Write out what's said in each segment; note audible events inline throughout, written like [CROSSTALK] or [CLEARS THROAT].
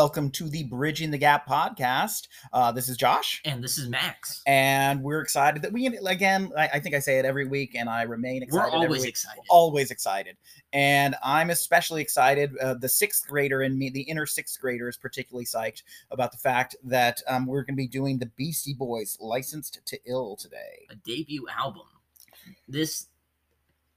welcome to the Bridging the Gap podcast. Uh, this is Josh, And this is Max. and we're excited that we again. I, I think I say it every week, and I remain excited. We're always excited. always excited, and I'm especially excited. Uh, the sixth grader in me, the inner sixth grader, is particularly psyched about the fact that um, we're going to be doing the Beastie Boys "Licensed to Ill" today. a debut album. This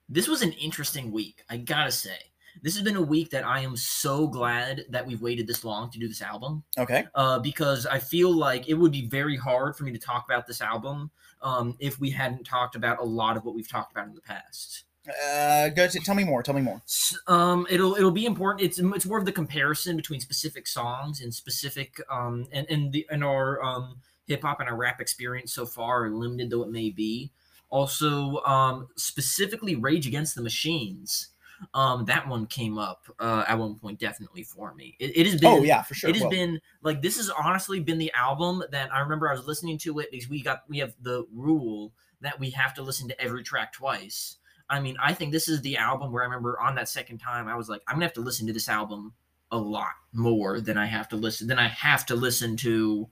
this was an interesting week, I gotta say. This has been a week that I am so glad that we've waited this long to do this album. Okay, Uh, because I feel like it would be very hard for me to talk about this album um, if we hadn't talked about a lot of what we've talked about in the past. uh, go to, tell me more. Tell me more. Um it'll it'll be important it's it's more of the comparison between specific songs and specific um and and the and our um hip hop and our rap experience so far limited though it may be also um specifically rage against the machines um that one came up uh at one point definitely for me it, it has been oh yeah, for sure. it has Well, been like this has honestly been the album that I remember I was listening to it because we got we have the rule that we have to listen to every track twice. I mean, I think this is the album where I remember on that second time I was like, I'm gonna have to listen to this album a lot more than I have to listen than I have to listen to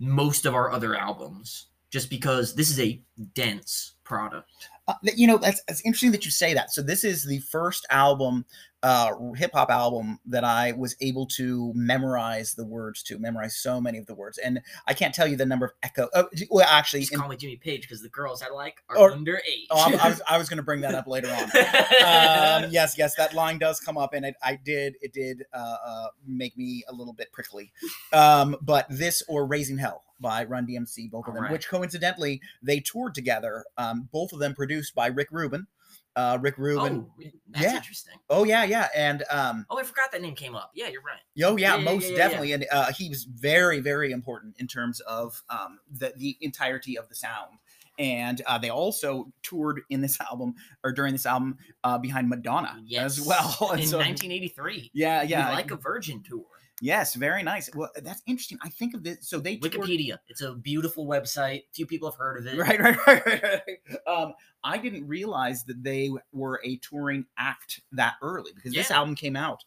most of our other albums. Just because this is a dense product. Uh, you know, that's, it's interesting that you say that. So this is the first album, uh, hip hop album that I was able to memorize the words to, memorize so many of the words, and I can't tell you the number of echo. Oh, well, actually, Just in, call me Jimmy Page because the girls I like are Or- underage. oh, I'm- I was, I was going to bring that up later on. um, [LAUGHS] yes, yes, that line does come up, and it, I did, it did uh, uh, make me a little bit prickly. Um, but this or Raising Hell by Run DMC, both of them, Alright. which coincidentally they toured together. Um, both of them produced by Rick Rubin. Uh, Rick Rubin. oh, that's Yeah. interesting. Oh yeah, yeah, and um, Oh, I forgot that name came up. Yeah, you're right. oh yeah, Yeah, most yeah, yeah, definitely, and uh, he was very, very important in terms of um, the the entirety of the sound. And uh, they also toured in this [LAUGHS] album or during this album uh, behind Madonna Yes. as well. [LAUGHS] And In so- 1983. yeah, yeah, Yeah. Like a Virgin tour. Yes, very nice. Well, that's interesting. I think of this. So they toured, Wikipedia. It's a beautiful website. Few people have heard of it. Right, right, [LAUGHS] right, right, right. Um, I didn't realize that they were a touring act that early because this album came out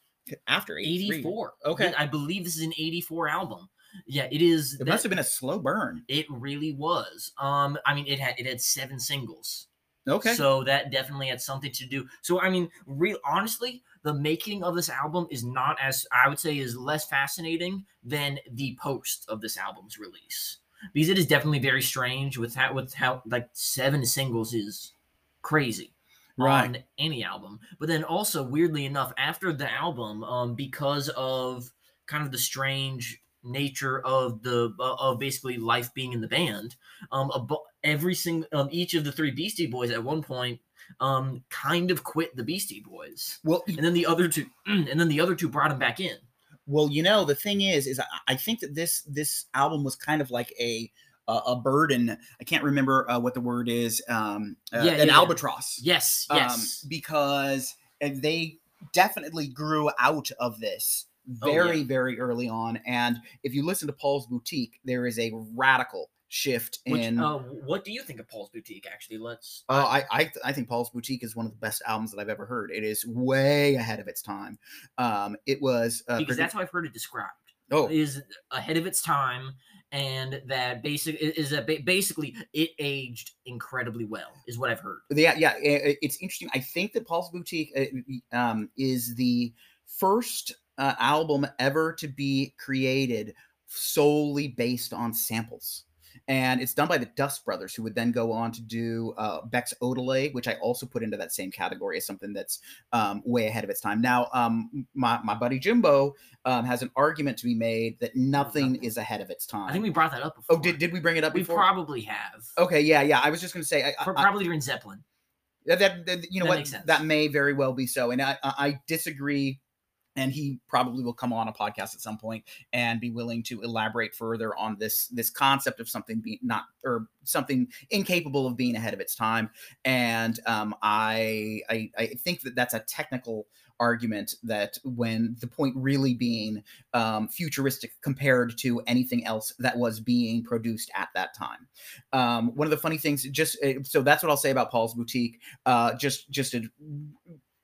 after 83. 84. Okay. I believe this is an 84 album. Yeah, it is. It must have been a slow burn. It really was. Um, I mean, it had it had seven singles. Okay. So that definitely had something to do. So I mean, real honestly, the making of this album is not as I would say is less fascinating than the post of this album's release because it is definitely very strange with how with how like seven singles is crazy Right. on any album. But then also weirdly enough, after the album, um, because of kind of the strange nature of the uh, of basically life being in the band, um, abo- every single um, each of the three Beastie Boys at one point um kind of quit the Beastie Boys, well, and then the other two, [CLEARS THROAT] and then the other two brought him back in. well, you know, the thing is, is I, I think that this this album was kind of like a a, a burden. I can't remember uh, what the word is. Um, uh, Yeah, an yeah, yeah. albatross. Yes, Um, yes, because uh, they definitely grew out of this Oh, yeah. very, very early on. And if you listen to Paul's Boutique, there is a radical shift Which, in. uh, what do you think of Paul's Boutique? Actually, let's. Uh, I, I I think Paul's Boutique is one of the best albums that I've ever heard. It is way ahead of its time. Um, it was uh, because that's how I've heard it described. oh is ahead of its time and that basic is that basically it aged incredibly well is what i've heard yeah yeah it's interesting. I think that Paul's Boutique uh, um, is the first uh, album ever to be created solely based on samples. And it's done by the Dust Brothers, who would then go on to do uh, Beck's Odelay, which I also put into that same category as something that's um, way ahead of its time. Now, um, my, my buddy Jimbo um, has an argument to be made that nothing is ahead of its time. i think we brought that up before oh, did, did we bring it up we before? probably have okay, yeah, yeah. I was just going to say, I, I- probably during zeppelin yeah, that, that- you know That what makes sense. that may very well be so, and I I disagree. And he probably will come on a podcast at some point and be willing to elaborate further on this this concept of something being not or something incapable of being ahead of its time. And um, I, I I think that that's a technical argument that when the point really being um, futuristic compared to anything else that was being produced at that time. Um, one of the funny things, just uh, so that's what I'll say about Paul's Boutique. Uh, just just a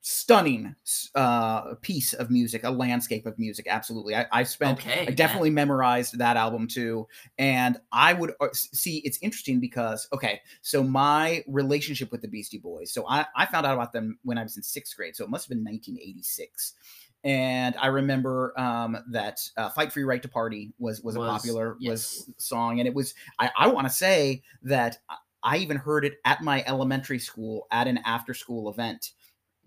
stunning uh piece of music a landscape of music absolutely i, I spent Okay. i definitely memorized that album too and i would uh, see it's interesting because okay so my relationship with the beastie boys so i i found out about them when i was in sixth grade so it must have been 1986 and i remember um that uh, fight for your right to party was was a popular yes. was song and it was i i want to say that I even heard it at my elementary school at an after school event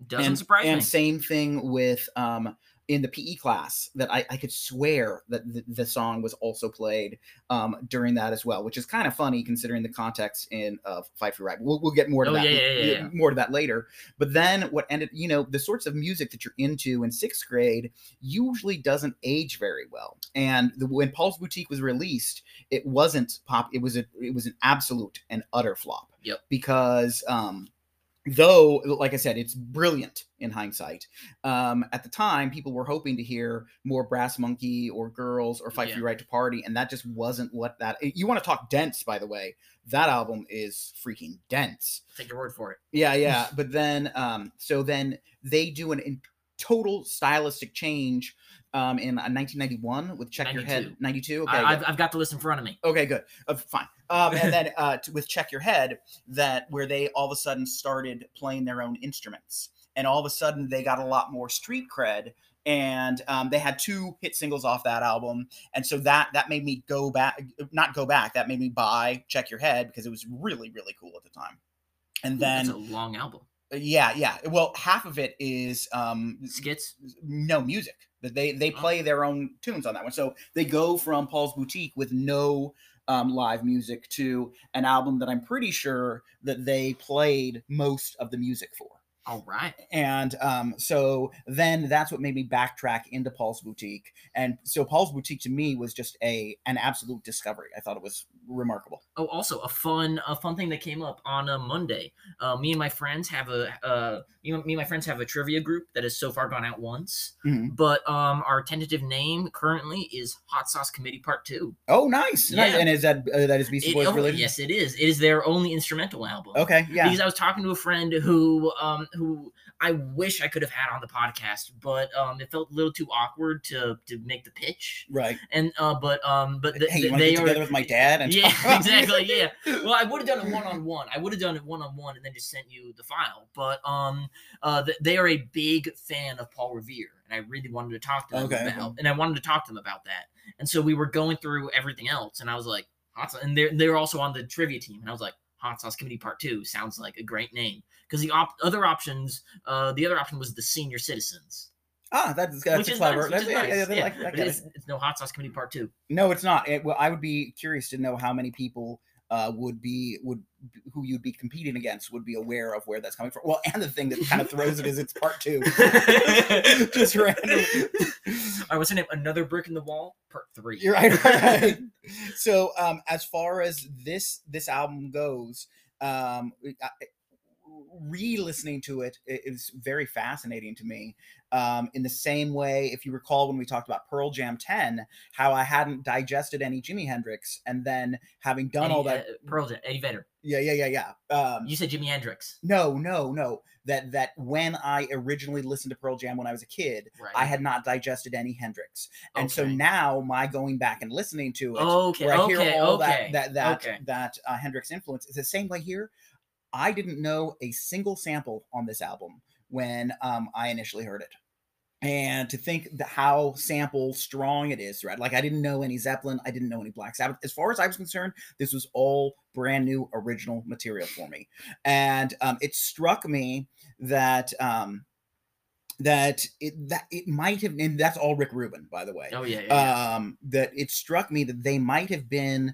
Doesn't and, surprise and me. same thing with um in the PE class that I, I could swear that the, the song was also played um during that as well, which is kind of funny considering the context in of Fight for Right. We'll, we'll get more to Oh, that yeah, yeah, yeah. more to that later. But then what ended, you know, the sorts of music that you're into in sixth grade usually doesn't age very well. And the, when Paul's Boutique was released, it wasn't pop. It was a it was an absolute and utter flop. Yep. Because um though like i said it's brilliant in hindsight um at the time people were hoping to hear more brass monkey or girls or fight Yeah. for your right to party and that just wasn't what that you want to talk dense by the way that album is freaking dense Take your word for it. yeah yeah [LAUGHS] but then um so then they do an total stylistic change um in uh, 1991 with check your head 92 okay I, I've, I've got the list in front of me. Okay, good. Uh, fine. Um, and then [LAUGHS] uh, with Check Your Head, that where they all of a sudden started playing their own instruments, and all of a sudden they got a lot more street cred, and um, they had two hit singles off that album, and so that that made me go back, not go back. That made me buy Check Your Head because it was really really cool at the time. And then That's a long album. Yeah, yeah. Well, half of it is um, Skits. no music. They they Oh. play their own tunes on that one. So they go from Paul's Boutique with no um, live music to an album that I'm pretty sure that they played most of the music for. All right. And um, so then that's what made me backtrack into Paul's Boutique. And so Paul's Boutique to me was just a an absolute discovery. I thought it was remarkable. Oh, also a fun, a fun thing that came up on a Monday. Uh, me and my friends have a, uh, me, and- me and my friends have a trivia group that has so far gone out once. Mhm. But um, our tentative name currently is Hot Sauce Committee Part Two. Oh, nice. nice. Yeah. And is that uh, that is Beastie It- Boys oh, related? yes, it is. It is their only instrumental album. Okay. Yeah. Because I was talking to a friend who, um, who I wish I could have had on the podcast, but um, it felt a little too awkward to to make the pitch. Right. And uh, but um, but th- hey, you they are together with my dad and yeah, [LAUGHS] exactly. Yeah. Well, I would have done it one on one. I would have done it one on one and then just sent you the file. But um, uh, they are a big fan of Paul Revere, and I really wanted to talk to them Okay, about, okay. and I wanted to talk to them about that. And so we were going through everything else, and I was like, hot and they're they're also on the trivia team, and I was like, Hot Sauce Committee Part Two sounds like a great name because the op- other options, uh, the other option was the Senior Citizens. Ah, that's, that's which clever. nice, that's, is yeah, nice, yeah, yeah. like- get it. it's, it's no Hot Sauce Committee Part Two. No, it's not. It, well, I would be curious to know how many people uh, would be would who you'd be competing against would be aware of where that's coming from. Well, and the thing that kind of throws it is it's part two, [LAUGHS] [LAUGHS] just randomly. I was name another brick in the wall, part three. You're right. [LAUGHS] right. so, um, as far as this this album goes, um, re-listening to it is very fascinating to me. Um, in the same way, if you recall when we talked about Pearl Jam 10, how I hadn't digested any Jimi Hendrix, and then having done Eddie, all that, uh, Pearl Jam, Eddie Vedder. yeah, yeah, yeah, yeah. Um, You said Jimi Hendrix, no, no, no. That that when I originally listened to Pearl Jam when I was a kid, right? I had not digested any Hendrix, and so now my going back and listening to it, Okay, where I hear okay, all okay, that that that okay. that uh, Hendrix influence. is the same way here. I didn't know a single sample on this album when um, I initially heard it, and to think that how sample strong it is, right? Like I didn't know any Zeppelin, I didn't know any Black Sabbath. As far as I was concerned, this was all brand new original material for me, and um, it struck me that. Um, that it that it might have and that's all Rick Rubin, by the way Oh yeah, yeah, yeah. um, that it struck me that they might have been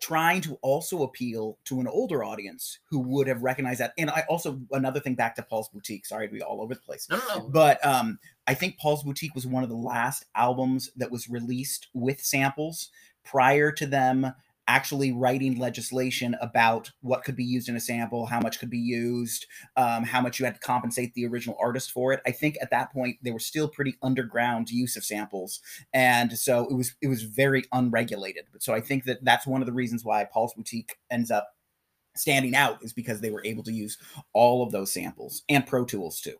trying to also appeal to an older audience who would have recognized that. And I also another thing back to Paul's Boutique. Sorry to be all over the place, no, no, no. but um, I think Paul's Boutique was one of the last albums that was released with samples prior to them actually writing legislation about what could be used in a sample, how much could be used, um, how much you had to compensate the original artist for it. I think at that point they were still pretty underground use of samples, and so it was it was very unregulated. So I think that that's one of the reasons why Paul's Boutique ends up standing out is because they were able to use all of those samples and Pro Tools too.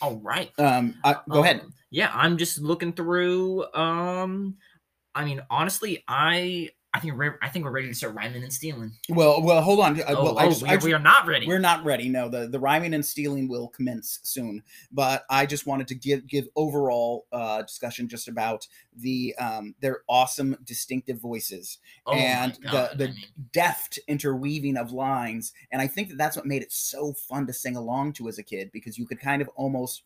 All right. Um, uh, go ahead. Um, Yeah, I'm just looking through. Um, I mean, honestly, I I think we're I think we're ready to start rhyming and stealing. Well, well, hold on. Uh, Oh, well, I oh, just, we, I are, just- we are not ready. We're not ready. No, the the rhyming and stealing will commence soon. But I just wanted to give give overall uh, discussion just about the um, their awesome distinctive voices, oh and my the- the I mean, deft interweaving of lines, and I think that that's what made it so fun to sing along to as a kid because you could kind of almost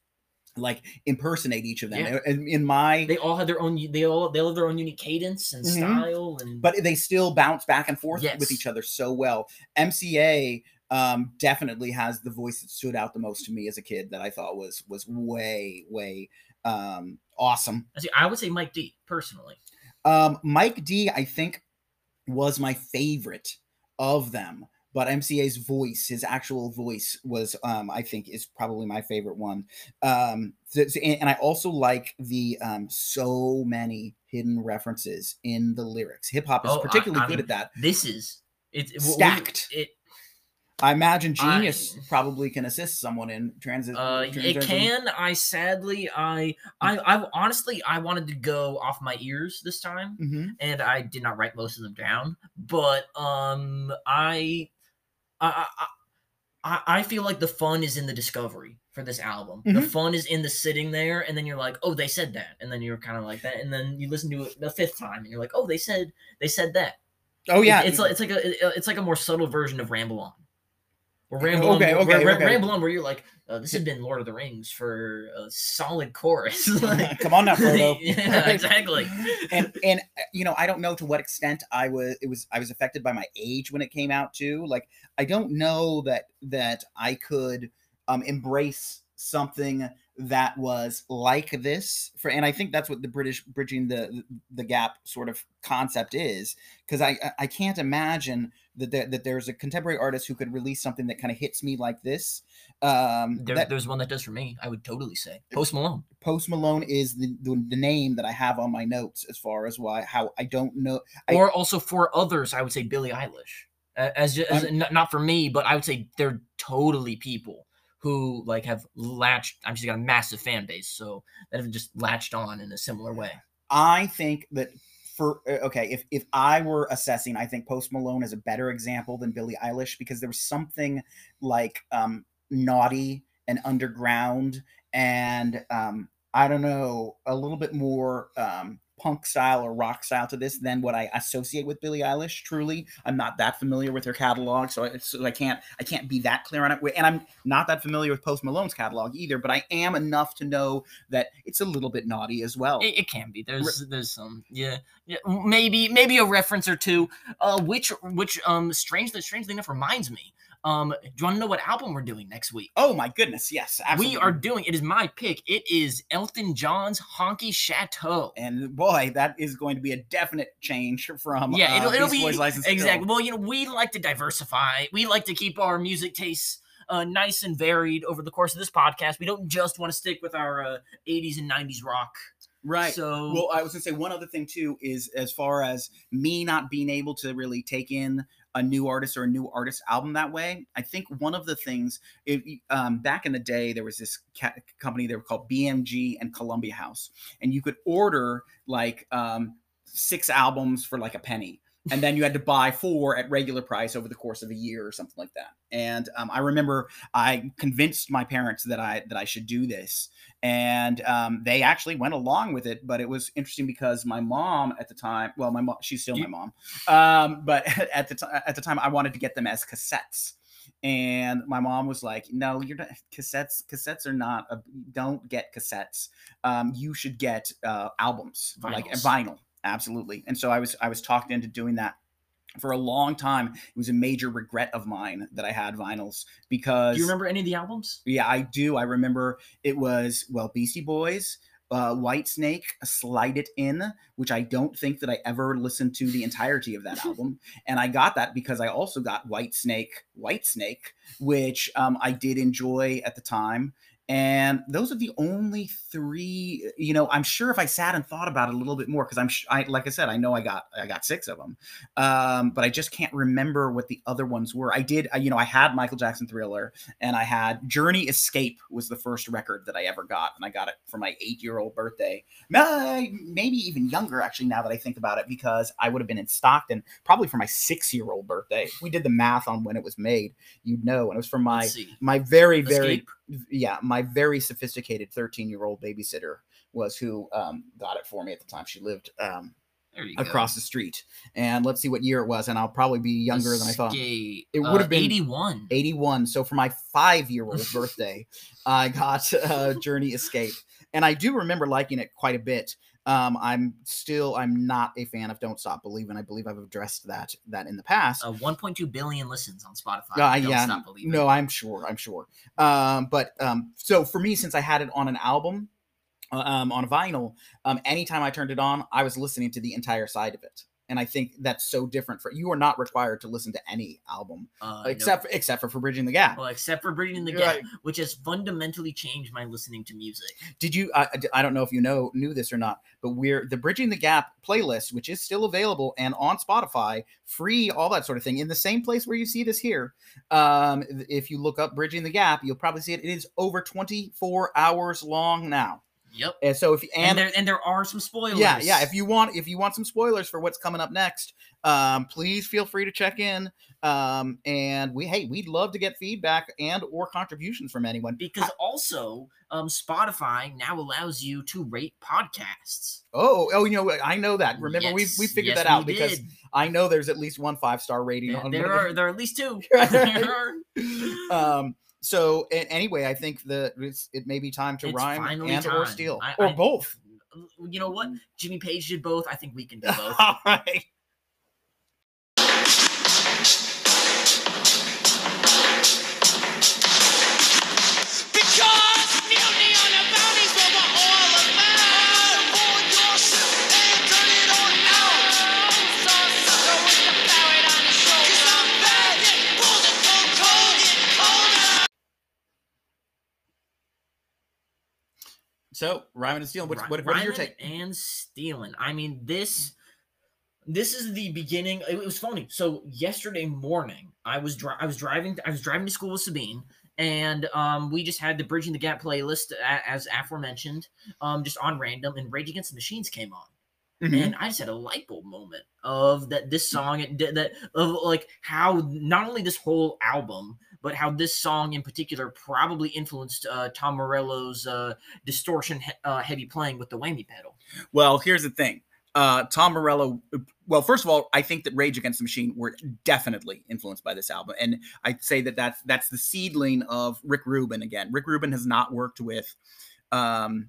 like impersonate each of them. Yeah. In, in my they all have their own. They all they all have their own unique cadence and Mhm. style and. but they still bounce back and forth with each other so well. MCA um, definitely has the voice that stood out the most to me as a kid that I thought was was way way um, awesome. See, I would say Mike D personally. Um, Mike D, I think, was my favorite of them. But MCA's voice, his actual voice, was um, I think is probably my favorite one. Um, and I also like the um, so many hidden references in the lyrics. Hip hop is Oh, particularly I good mean, at that. This is it's it- we- Stacked. It I imagine Genius I- probably can assist someone in transit. uh it can. I sadly I I I honestly I wanted to go off my ears this time. hmm and I did not write most of them down. But um, I, I, I, I feel like the fun is in the discovery for this album. The Mhm. fun is in the sitting there, and then you're like, oh, they said that, and then you're kind of like that, and then you listen to it the fifth time, and you're like, oh, they said they said that. Oh yeah, it's, it's like it's like a it's like a more subtle version of Ramble On. Or Ramble Okay, On, okay, okay. Ramble On, where you're like, uh, this has been Lord of the Rings for a solid chorus. Like- [LAUGHS] Come on now, Frodo. [LAUGHS] yeah, exactly. and and uh, you know i don't know to what extent i was it was i was affected by my age when it came out too like i don't know that that i could um embrace something that was like this for and i think that's what the british bridging the the gap sort of concept is because i I- can't imagine that there, that there's a contemporary artist who could release something that kind of hits me like this um There, that there's one that does for me. I would totally say Post Malone. post malone is the, the the name that i have on my notes as far as why how i don't know I- or also for others, I would say Billie Eilish. As, ju- as not for me, but I would say they're totally people who like have latched. I'm just got a massive fan base, so that have just latched on in a similar way. I think that for uh, okay, if if I were assessing, I think Post Malone is a better example than Billie Eilish because there was something like um naughty and underground and um I don't know, a little bit more um punk style or rock style to this than what I associate with Billie Eilish. Truly, I'm not that familiar with her catalog, so I, so I can't I can't be that clear on it. And I'm not that familiar with Post Malone's catalog either, but I am enough to know that it's a little bit naughty as well. It, it can be. There's there's some yeah yeah maybe maybe a reference or two. Uh, which which um strangely strangely enough reminds me. Um, do you want to know what album we're doing next week? Oh my goodness, yes, absolutely. We are doing. It is my pick. It is Elton John's Honky Chateau. and boy, that is going to be a definite change from yeah, it'll, uh, it'll be Boys License exactly. Well, you know, we like to diversify. We like to keep our music tastes uh, nice and varied over the course of this podcast. We don't just want to stick with our uh, 80s and 90s rock. right. So, Well, I was gonna say one other thing too is as far as me not being able to really take in a new artist or a new artist album that way. I think one of the things, um, back in the day, there was this ca- company they were called BMG and Columbia House, and you could order like um, six albums for like a penny. And then you had to buy four at regular price over the course of a year or something like that. And um, I remember I convinced my parents that I that I should do this, and um, they actually went along with it. But it was interesting because my mom at the time, well, my mom, she's still my mom, um, but [LAUGHS] at the time, at the time, I wanted to get them as cassettes. And my mom was like, "No, you're not cassettes. Cassettes are not. A, don't get cassettes. Um, you should get uh, albums, like vinyl. Absolutely." And so I was I was talked into doing that for a long time. It was a major regret of mine that I had vinyls because do you remember any of the albums? yeah, I do. I remember it was well, Beastie Boys, uh, Whitesnake, Slide It In, which I don't think that I ever listened to the entirety of that album, [LAUGHS] and I got that because I also got Whitesnake, White Snake, which um, I did enjoy at the time. And those are the only three. You know, I'm sure if I sat and thought about it a little bit more, because I'm, sh- I like I said, I know I got I got six of them, um, but I just can't remember what the other ones were. I did, you know, I had Michael Jackson Thriller, and I had Journey Escape was the first record that I ever got, and I got it for my eight year old birthday. Maybe even younger, actually, now that I think about it, because I would have been in Stockton probably for my six year old birthday. We did the math on when it was made, you'd know, and it was for my my very very Escape. Yeah my very sophisticated 13 year old babysitter was who um, got it for me at the time. She lived um, across go. the street. And let's see what year it was. And I'll probably be younger Escape. than I thought. It would have uh, been 81. 81. So for my five year old [LAUGHS] birthday, I got uh, Journey Escape. And I do remember liking it quite a bit. Um, I'm still I'm not a fan of Don't Stop Believing. I believe I've addressed that that in the past. Uh, 1.2 billion listens on Spotify. Uh, Don't yeah, no, I'm sure, I'm sure. Um, but um, so for me, since I had it on an album, uh, um, on vinyl, um, anytime I turned it on, I was listening to the entire side of it and I think that's so different. For you are not required to listen to any album uh, except for, except for for bridging the gap. Well, except for bridging the gap, right. which has fundamentally changed my listening to music. Did you? I, I don't know if you know knew this or not, but we're the bridging the gap playlist, which is still available and on Spotify, free, all that sort of thing, in the same place where you see this here. Um, if you look up bridging the gap, you'll probably see it. It is over twenty four hours long now. Yep. And so if and, and there and there are some spoilers. Yeah, yeah. If you want if you want some spoilers for what's coming up next, um, please feel free to check in. Um, and we hey, we'd love to get feedback and or contributions from anyone. Because also, um, Spotify now allows you to rate podcasts. Oh, oh, you know, I know that. Remember, yes, we we figured yes, that out because I know there's at least one five star rating. Yeah, on there are there are at least two. [LAUGHS] [LAUGHS] um so anyway, I think that it may be time to it's rhyme and time. or steal I, or I, both. You know what? Jimmy Page did both. I think we can do both. [LAUGHS] All right. So rhyming and stealing. What, what, what is your take? And stealing. I mean, this this is the beginning. It was funny. So yesterday morning, I was dri- I was driving I was driving to school with Sabine, and um, we just had the Bridging the Gap playlist as aforementioned, um, just on random, and Rage Against the Machines came on. Mm-hmm. And I just had a light bulb moment of that this song it did that of like how not only this whole album but how this song in particular probably influenced uh, Tom Morello's uh, distortion he- uh, heavy playing with the whammy pedal. Well, here's the thing. Uh, Tom Morello. Well, first of all, I think that Rage Against the Machine were definitely influenced by this album, and I'd say that that's that's the seedling of Rick Rubin. Again, Rick Rubin has not worked with um,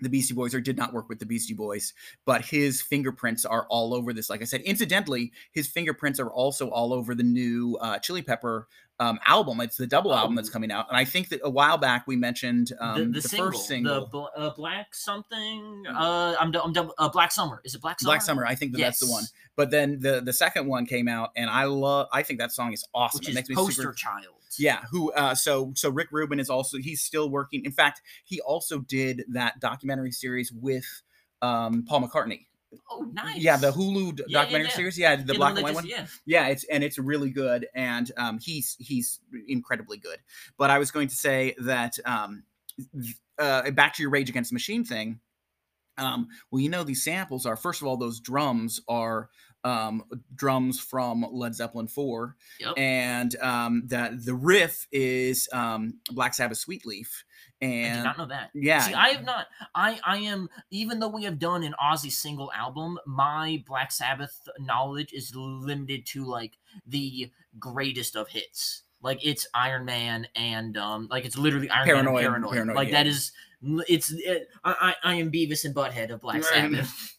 the Beastie Boys or did not work with the Beastie Boys, but his fingerprints are all over this. Like I said, incidentally, his fingerprints are also all over the new uh, Chili Pepper um, album. It's the double album that's oh. coming out, and I think that a while back we mentioned um, the, the, the single, first single, the bl- uh, Black something. Mm. Uh, I'm, I'm double, uh, Black Summer. Is it Black Summer? Black Summer. I think that yes. that's the one. But then the the second one came out, and I love. I think that song is awesome. Which it makes me poster super, child. Yeah. Who? Uh, so so Rick Rubin is also he's still working. In fact, he also did that documentary series with um, Paul McCartney Oh, nice. Yeah, the Hulu yeah, documentary yeah, yeah. series. Yeah, the black and white one. Yeah. yeah, it's and it's really good, and um, he's he's incredibly good. But I was going to say that um, uh, back to your Rage Against the Machine thing. Um, well, you know, these samples are first of all, those drums are um, drums from Led Zeppelin 4. Yep. And um, that the riff is um, Black Sabbath Sweet Leaf. And I did not know that. Yeah. See, I have not. I I am even though we have done an Aussie single album, my Black Sabbath knowledge is limited to like the greatest of hits. Like it's Iron Man and um like it's literally Iron Paranoid, Man Paranoid. Paranoid like yeah. that is it's it, I, I am Beavis and Butthead of Black Sabbath.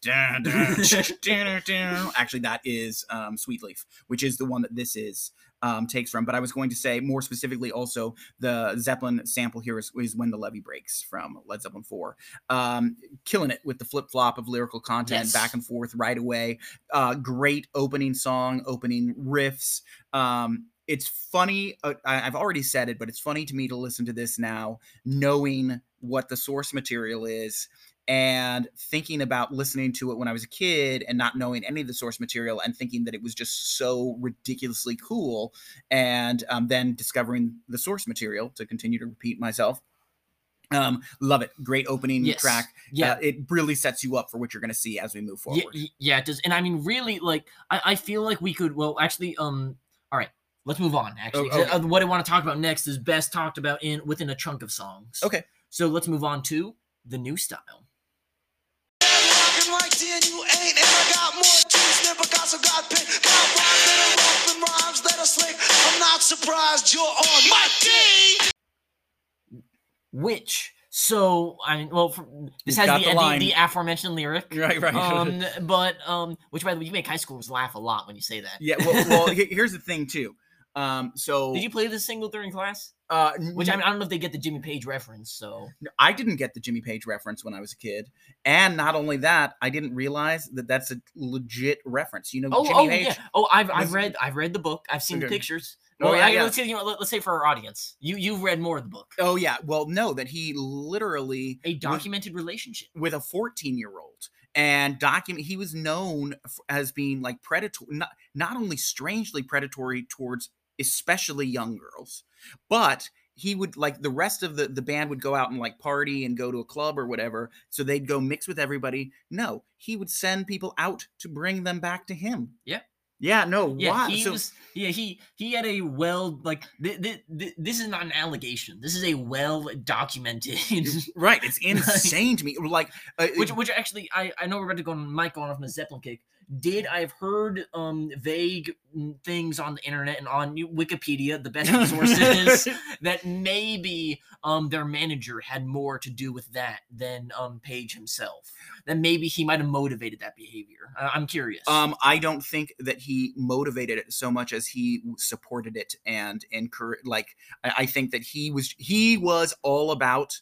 [LAUGHS] Actually, that is um, Sweet Leaf, which is the one that this is um, takes from. But I was going to say more specifically, also the Zeppelin sample here is, is when the levee breaks from Led Zeppelin four, um, killing it with the flip flop of lyrical content yes. back and forth right away. Uh, great opening song, opening riffs. Um, it's funny. Uh, I, I've already said it, but it's funny to me to listen to this now, knowing what the source material is and thinking about listening to it when I was a kid and not knowing any of the source material and thinking that it was just so ridiculously cool, and um, then discovering the source material to continue to repeat myself. Um, love it. Great opening Yes. track. Yeah. Uh, it really sets you up for what you're going to see as we move forward. y- yeah, it does. And I mean, really, like, I, I feel like we could, well, actually, um, all right, let's move on, actually. 'cause, okay. uh, what I want to talk about next is best talked about in within a chunk of songs. Okay. So let's move on to the new style. Rockin' like ten, you ain't. And I got more juice than Picasso got pen. Got rhymes that are rough and rhymes that are slick. I'm not surprised you're on my dick. Which, so, I mean, well, for, this You've has the, the the, line. the aforementioned lyric. [LAUGHS] Right, right. Um, but, um, which, by the way, you make high schoolers laugh a lot when you say that. yeah. Well, well [LAUGHS] here's the thing too. Um, so Did you play this single during class? uh, Which I mean, I don't know if they get the Jimmy Page reference. So I didn't get the Jimmy Page reference when I was a kid, and not only that, I didn't realize that that's a legit reference. You know, oh, Jimmy oh Page. yeah. Oh, I've I've read I've read the book. I've seen the pictures. Oh, Well, yeah, I- yeah. let's say you know, let, us say for our audience, you you've read more of the book. Oh yeah. Well, no, that he literally A documented relationship. with a 14 year old and document he was known as being like predatory not not only strangely predatory towards especially young girls but he would like the rest of the the band would go out and like party and go to a club or whatever so they'd go mix with everybody no he would send people out to bring them back to him Yeah. yeah no Yeah, why he so, was. Yeah, he he had a well like th- th- th- this is not an allegation. This is a well documented. [LAUGHS] right it's [LAUGHS] insane to me like uh, which which actually I I know we're about to go on Mike going off on a Zeppelin kick. Did I've heard um vague things on the internet and on Wikipedia, the best [LAUGHS] sources, that maybe um their manager had more to do with that than um Page himself. That maybe he might have motivated that behavior. I- I'm curious. Um, I don't think that he motivated it so much as he supported it and encouraged. Like, I, I think that he was he was all about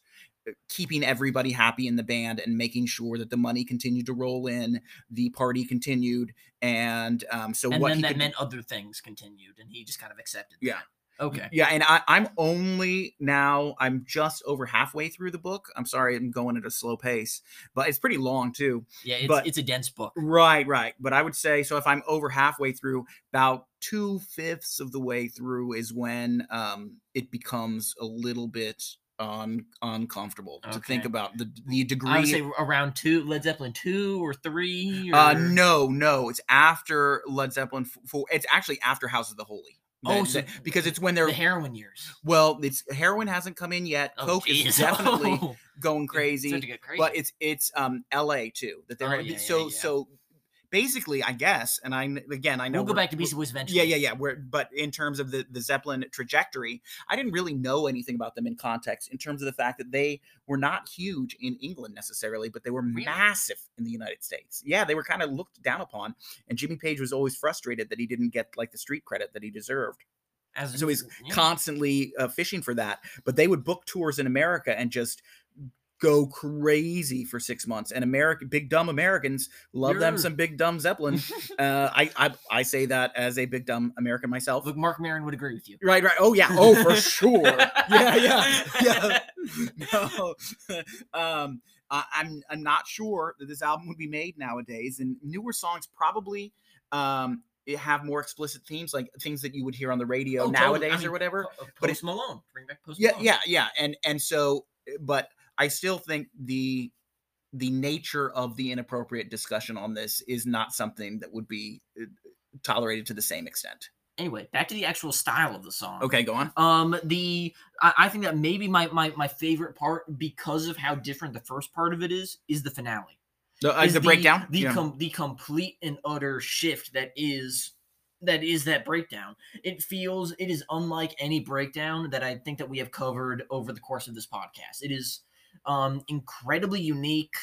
keeping everybody happy in the band and making sure that the money continued to roll in, the party continued, and um, so and what then he that could, meant other things continued, and he just kind of accepted. Yeah. that. Okay. yeah, and I, I'm only now I'm just over halfway through the book. I'm sorry, I'm going at a slow pace, but it's pretty long too. Yeah, it's, But- it's a dense book. Right, right. But I would say so if I'm over halfway through, about two fifths of the way through is when um it becomes a little bit un uncomfortable to think about the the degree. I would say around two, Led Zeppelin two or three. Or... uh no, no, it's after Led Zeppelin f- for it's actually after House of the Holy. Oh, so because it's when they're the heroin years. well, it's heroin hasn't come in yet. Oh, Coke is [LAUGHS] definitely Oh, going crazy. get crazy. but it's it's um LA too that they're Oh, yeah, yeah, so yeah. so basically I guess and I again I know we'll go back to Beastie Boys eventually. yeah yeah yeah we're, but in terms of the the Zeppelin trajectory I didn't really know anything about them in context in terms of the fact that they were not huge in England necessarily but they were Really? massive in the United States yeah they were kind of looked down upon and Jimmy Page was always frustrated that he didn't get like the street credit that he deserved As, so he's yeah. constantly uh, fishing for that. But they would book tours in America and just go crazy for six months. And American big dumb Americans love them some big dumb Zeppelin. [LAUGHS] uh, I, I I say that as a big dumb American myself. Look, Marc Maron would agree with you. Right, right. Oh yeah. Oh for sure. [LAUGHS] Yeah, yeah, yeah. No. [LAUGHS] um, I, I'm I'm not sure that this album would be made nowadays, and newer songs probably um it have more explicit themes, like things that you would hear on the radio Oh, totally. I nowadays mean, or whatever. Po- uh, but it's Malone, bring back Post Yeah, Malone. yeah, yeah. And and so, but I still think the the nature of the inappropriate discussion on this is not something that would be uh, tolerated to the same extent. Anyway, back to the actual style of the song. Okay, go on. Um, the I, I think that maybe my, my my favorite part because of how different the first part of it is is the finale. The, uh, is the breakdown. the Yeah. com- the complete and utter shift that is that is that breakdown. It feels it is unlike any breakdown that I think that we have covered over the course of this podcast. It is um incredibly unique.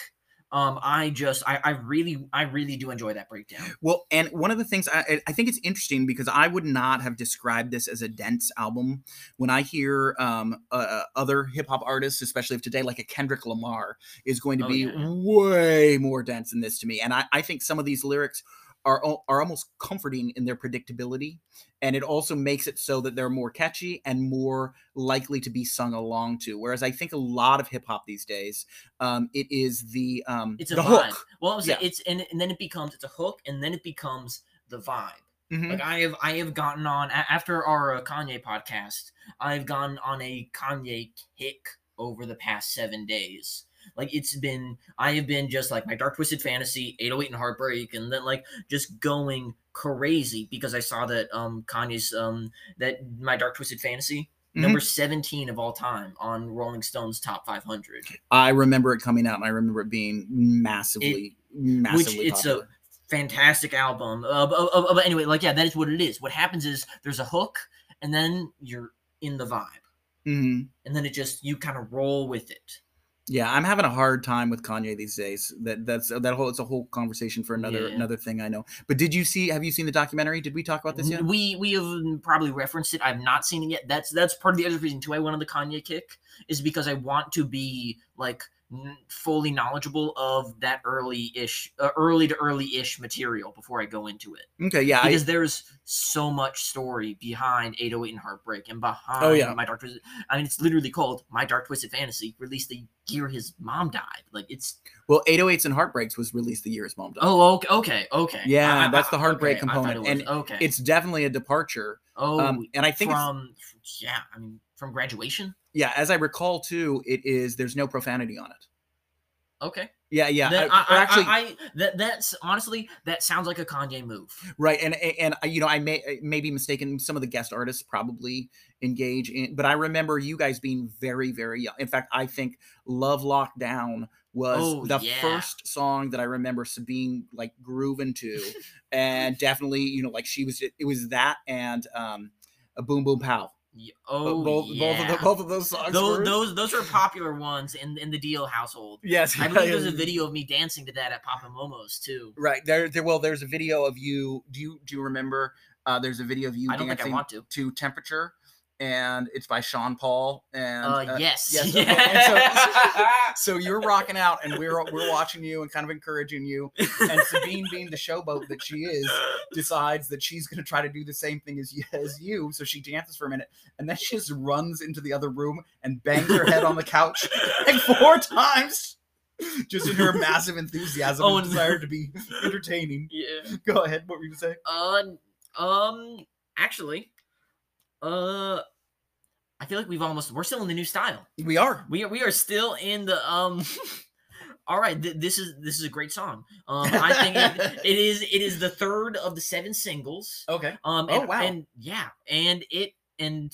Um, I just I, I really I really do enjoy that breakdown. Well, and one of the things I, I- think it's interesting because I would not have described this as a dense album. When I hear um, uh, other hip hop artists, especially of today, like a Kendrick Lamar, is going to Oh, be yeah. way more dense than this to me. And I, I think some of these lyrics are are almost comforting in their predictability, and it also makes it so that they're more catchy and more likely to be sung along to. Whereas I think a lot of hip hop these days, um, it is the um, It's a the vibe. hook. Well, Yeah. it's and, and then it becomes it's a hook, and then it becomes the vibe. Mhm. Like I have I have gotten on after our uh, Kanye podcast. I've gone on a Kanye kick over the past seven days. Like it's been I have been just like my Dark Twisted Fantasy, 808 and Heartbreak, and then like just going crazy because I saw that um Kanye's um that my Dark Twisted Fantasy Mhm. number 17 of all time on Rolling Stone's top 500. I remember it coming out, and I remember it being massively, massively it's a- fantastic album. Uh, but, uh, uh, but anyway, like yeah, that is what it is. What happens is there's a hook, and then you're in the vibe, Mhm. and then it just you kind of roll with it. Yeah, I'm having a hard time with Kanye these days. That that's that whole it's a whole conversation for another Yeah. another thing I know. But did you see? Have you seen the documentary? Did we talk about this yet? We we have probably referenced it. I've not seen it yet. That's that's part of the other reason too. I went on the Kanye kick is because I want to be like fully knowledgeable of that early ish, uh, early to early ish material before I go into it. Okay, yeah, I, because there's so much story behind 808 and Heartbreak and behind Oh, yeah. My Dark Twisted. I mean, it's literally called My Dark Twisted Fantasy, released the year his mom died. Like it's well, 808s and Heartbreaks was released the year his mom died. oh okay okay okay Yeah, I- I- that's the heartbreak okay, component, was- and okay, It's definitely a departure. oh Um, and I think from yeah, I mean from graduation. yeah, as I recall too, it is there's no profanity on it. Okay, Yeah, yeah. Then I- I, actually, I, that that's honestly that sounds like a Kanye move. right, and and you know, I may may be mistaken. Some of the guest artists probably engage in, but I remember you guys being very, very young. In fact, I think "Love Lockdown" was Oh, the yeah. first song that I remember Sabine like grooving to, [LAUGHS] and definitely, you know, like she was. It was that and um, a "Boom Boom Pow." Oh both, yeah. both of the, both of those songs. those were- those those are popular ones in in the Deal household. yes, I believe there's a video of me dancing to that at Papa Momo's too. Right there, there. Well, there's a video of you. Do you do you remember? Uh, there's a video of you I don't think I dancing want to. to "Temperature," and it's by Sean Paul. And Uh, uh, yes. yes, [LAUGHS] Yeah. [LAUGHS] so you're rocking out, and we're we're watching you and kind of encouraging you. And Sabine, being the showboat that she is, decides that she's going to try to do the same thing as you, as you. So she dances for a minute, and then she just runs into the other room and bangs her head on the couch [LAUGHS] like four times. Just in her massive enthusiasm Oh, and no. desire to be entertaining. yeah. Go ahead. What were you gonna say? Uh, um, actually, uh, I feel like we've almost we're still in the new style. We are. We are we are still in the um. [LAUGHS] All right, th- this is this is a great song. Um, I think it, [LAUGHS] it is it is the third of the seven singles. Okay. Um, Oh, wow. and yeah, and it and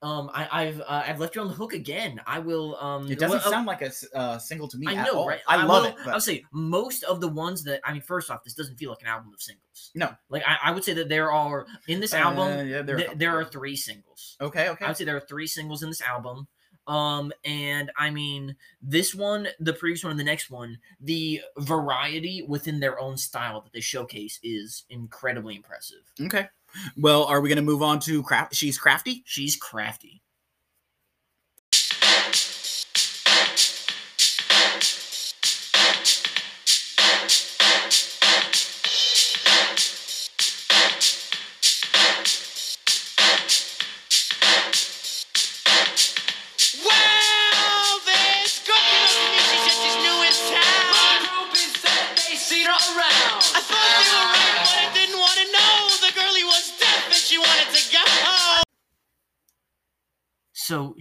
um, I, I've uh, I've left you on the hook again. I will um. It doesn't well, uh, sound like a uh, single to me I at know, right? I love will, it. I but- would say most of the ones that I mean, first off, this doesn't feel like an album of singles. No. like I, I would say that there are in this album. Uh, yeah, there, are th- there are three singles. Okay. Okay. I would say there are three singles in this album. Um, and I mean, this one, the previous one, and the next one, the variety within their own style that they showcase is incredibly impressive. Okay. Well, are we gonna move on to craft? She's crafty. She's crafty.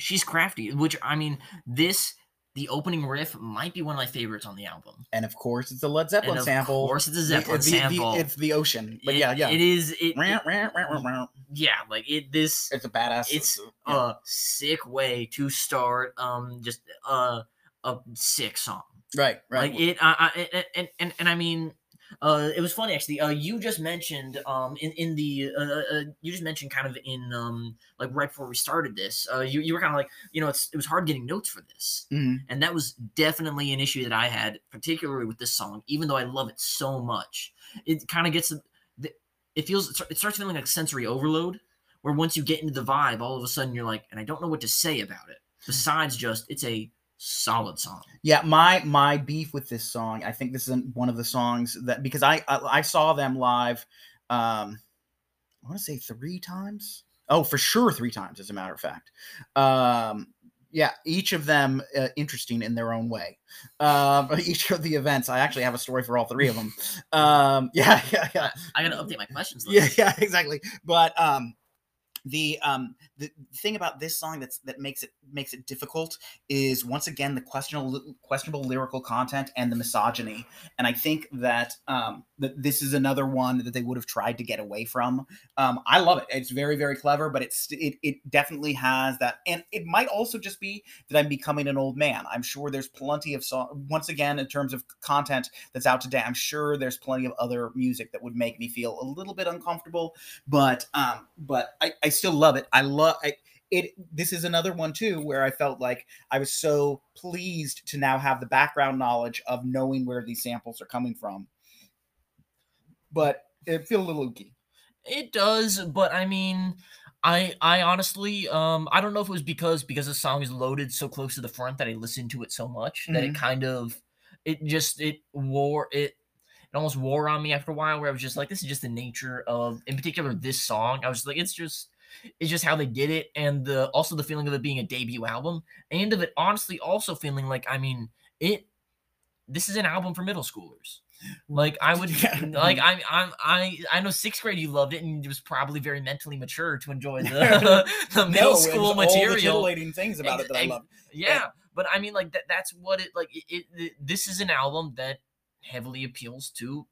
She's crafty, which I mean, this the opening riff might be one of my favorites on the album. And of course, it's a Led Zeppelin and of sample. course, it's a The- Zeppelin the- the- sample. it's the ocean. But It- yeah, yeah. it is. It, Rah, it- rah, rah, rah, rah. yeah, like it. This It's a badass. it's yeah. a sick way to start. Um, just a a sick song. right, right. Like it. I, I, and and and I mean, uh, it was funny actually. Uh, you just mentioned um in in the uh, uh you just mentioned kind of in um like right before we started this. Uh, you you were kind of like you know it's it was hard getting notes for this. Mhm. And that was definitely an issue that I had, particularly with this song, even though I love it so much. It kind of gets, it feels, it starts feeling like sensory overload, where once you get into the vibe, all of a sudden you're like, and I don't know what to say about it. Besides just, it's a solid song. Yeah, my my beef with this song, I think this is one of the songs that because I I, I saw them live, um, I want to say three times. Oh, for sure, three times, as a matter of fact. Um, yeah, each of them uh, interesting in their own way. Um, [LAUGHS] each of the events, I actually have a story for all three of them. [LAUGHS] Um, [LAUGHS] yeah, yeah, yeah. I gotta update my questions Yeah, yeah, exactly. But um, the um the thing about this song that's that makes it makes it difficult is once again the questionable questionable lyrical content and the misogyny. And i think that um that this is another one that they would have tried to get away from. Um i love it. It's very very clever but it's it, it definitely has that and it might also just be that i'm becoming an old man. I'm sure there's plenty of song once again in terms of content that's out today i'm sure there's plenty of other music that would make me feel a little bit uncomfortable but um but i, I still love it. I love it this is another one too where i felt like i was so pleased to now have the background knowledge of knowing where these samples are coming from but it feels a little ooky It does, but I mean, I I honestly um I don't know if it was because because the song is loaded so close to the front that I listened to it so much that it kind of it just it wore it it almost wore on me after a while where I was just like this is just the nature of in particular this song. I was like it's just it's just how they did it and the also the feeling of it being a debut album and of it honestly also feeling like I mean it this is an album for middle schoolers. Like I would [LAUGHS] like I'm I I I know sixth grade you loved it and you was probably very mentally mature to enjoy the, [LAUGHS] [LAUGHS] the middle it was school all the material. things about it that i Ex- love Yeah, but I mean like that that's what it like it, it, it- this is an album that heavily appeals to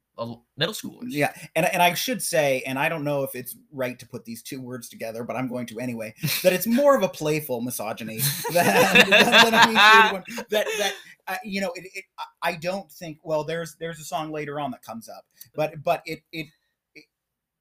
middle schoolers. Yeah, and and I should say, and I don't know if it's right to put these two words together, but I'm going to anyway. [LAUGHS] That it's more of a playful misogyny [LAUGHS] than, than, than one. That that uh, you know, it, it, I- I don't think. Well, there's there's a song later on that comes up, but but it it, it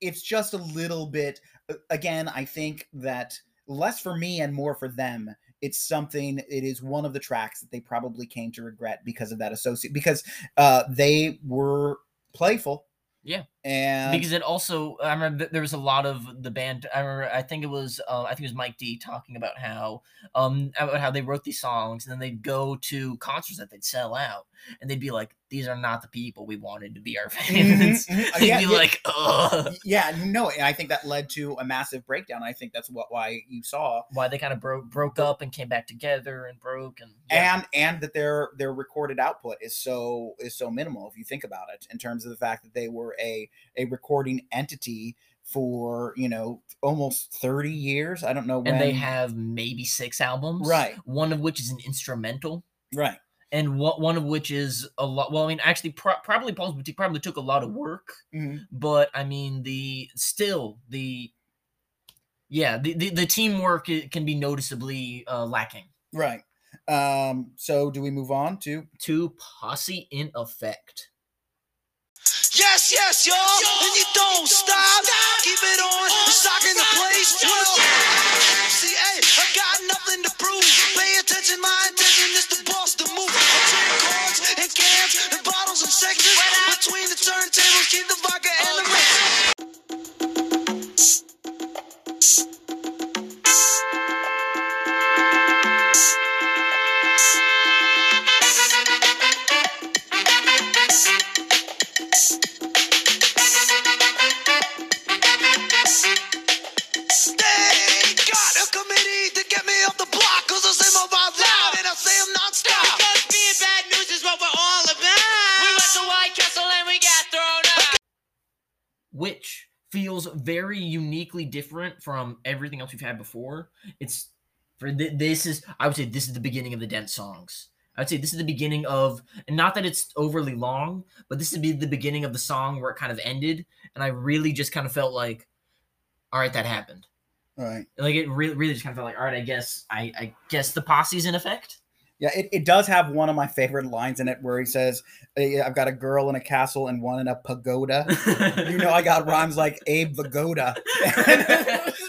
it's just a little bit. uh, Again, I think that less for me and more for them. It's something. It is one of the tracks that they probably came to regret because of that associate because uh, they were playful. Yeah. And because it also I remember there was a lot of the band. I remember I think it was uh, I think it was Mike D talking about how um about how they wrote these songs and then they'd go to concerts that they'd sell out and they'd be like these are not the people we wanted to be our [LAUGHS] fans. Mhm, mhm. [LAUGHS] They'd Yeah, be yeah. like ugh. yeah, no, and I think that led to a massive breakdown. I think that's what why you saw, Why they kind of broke broke up and came back together and broke and yeah. and and that their their recorded output is so is so minimal if you think about it in terms of the fact that they were a a recording entity for you know almost thirty years. I don't know when and they have maybe six albums, right, One of which is an instrumental. right, and what one of which is a lot. Well, I mean, actually, pro- probably Paul's Boutique probably took a lot of work, mhm, but I mean, the still the yeah, the the, the teamwork can be noticeably uh, lacking. right. Um, so do we move on to To posse in effect. Yes, yes, y'all, and you don't stop. Different from everything else we've had before. It's for th- this is I would say this is the beginning of the dense songs. I would say this is the beginning of, and not that it's overly long, but this would be the beginning of the song where it kind of ended, and I really just kind of felt like, all right, that happened. all right? Like it really, really just kind of felt like, all right, I guess, I, I guess the posse's in effect. Yeah, it, it does have one of my favorite lines in it where he says, "Eh, "I've got a girl in a castle and one in a pagoda." you know, I got rhymes like Abe Vigoda. [LAUGHS] [LAUGHS]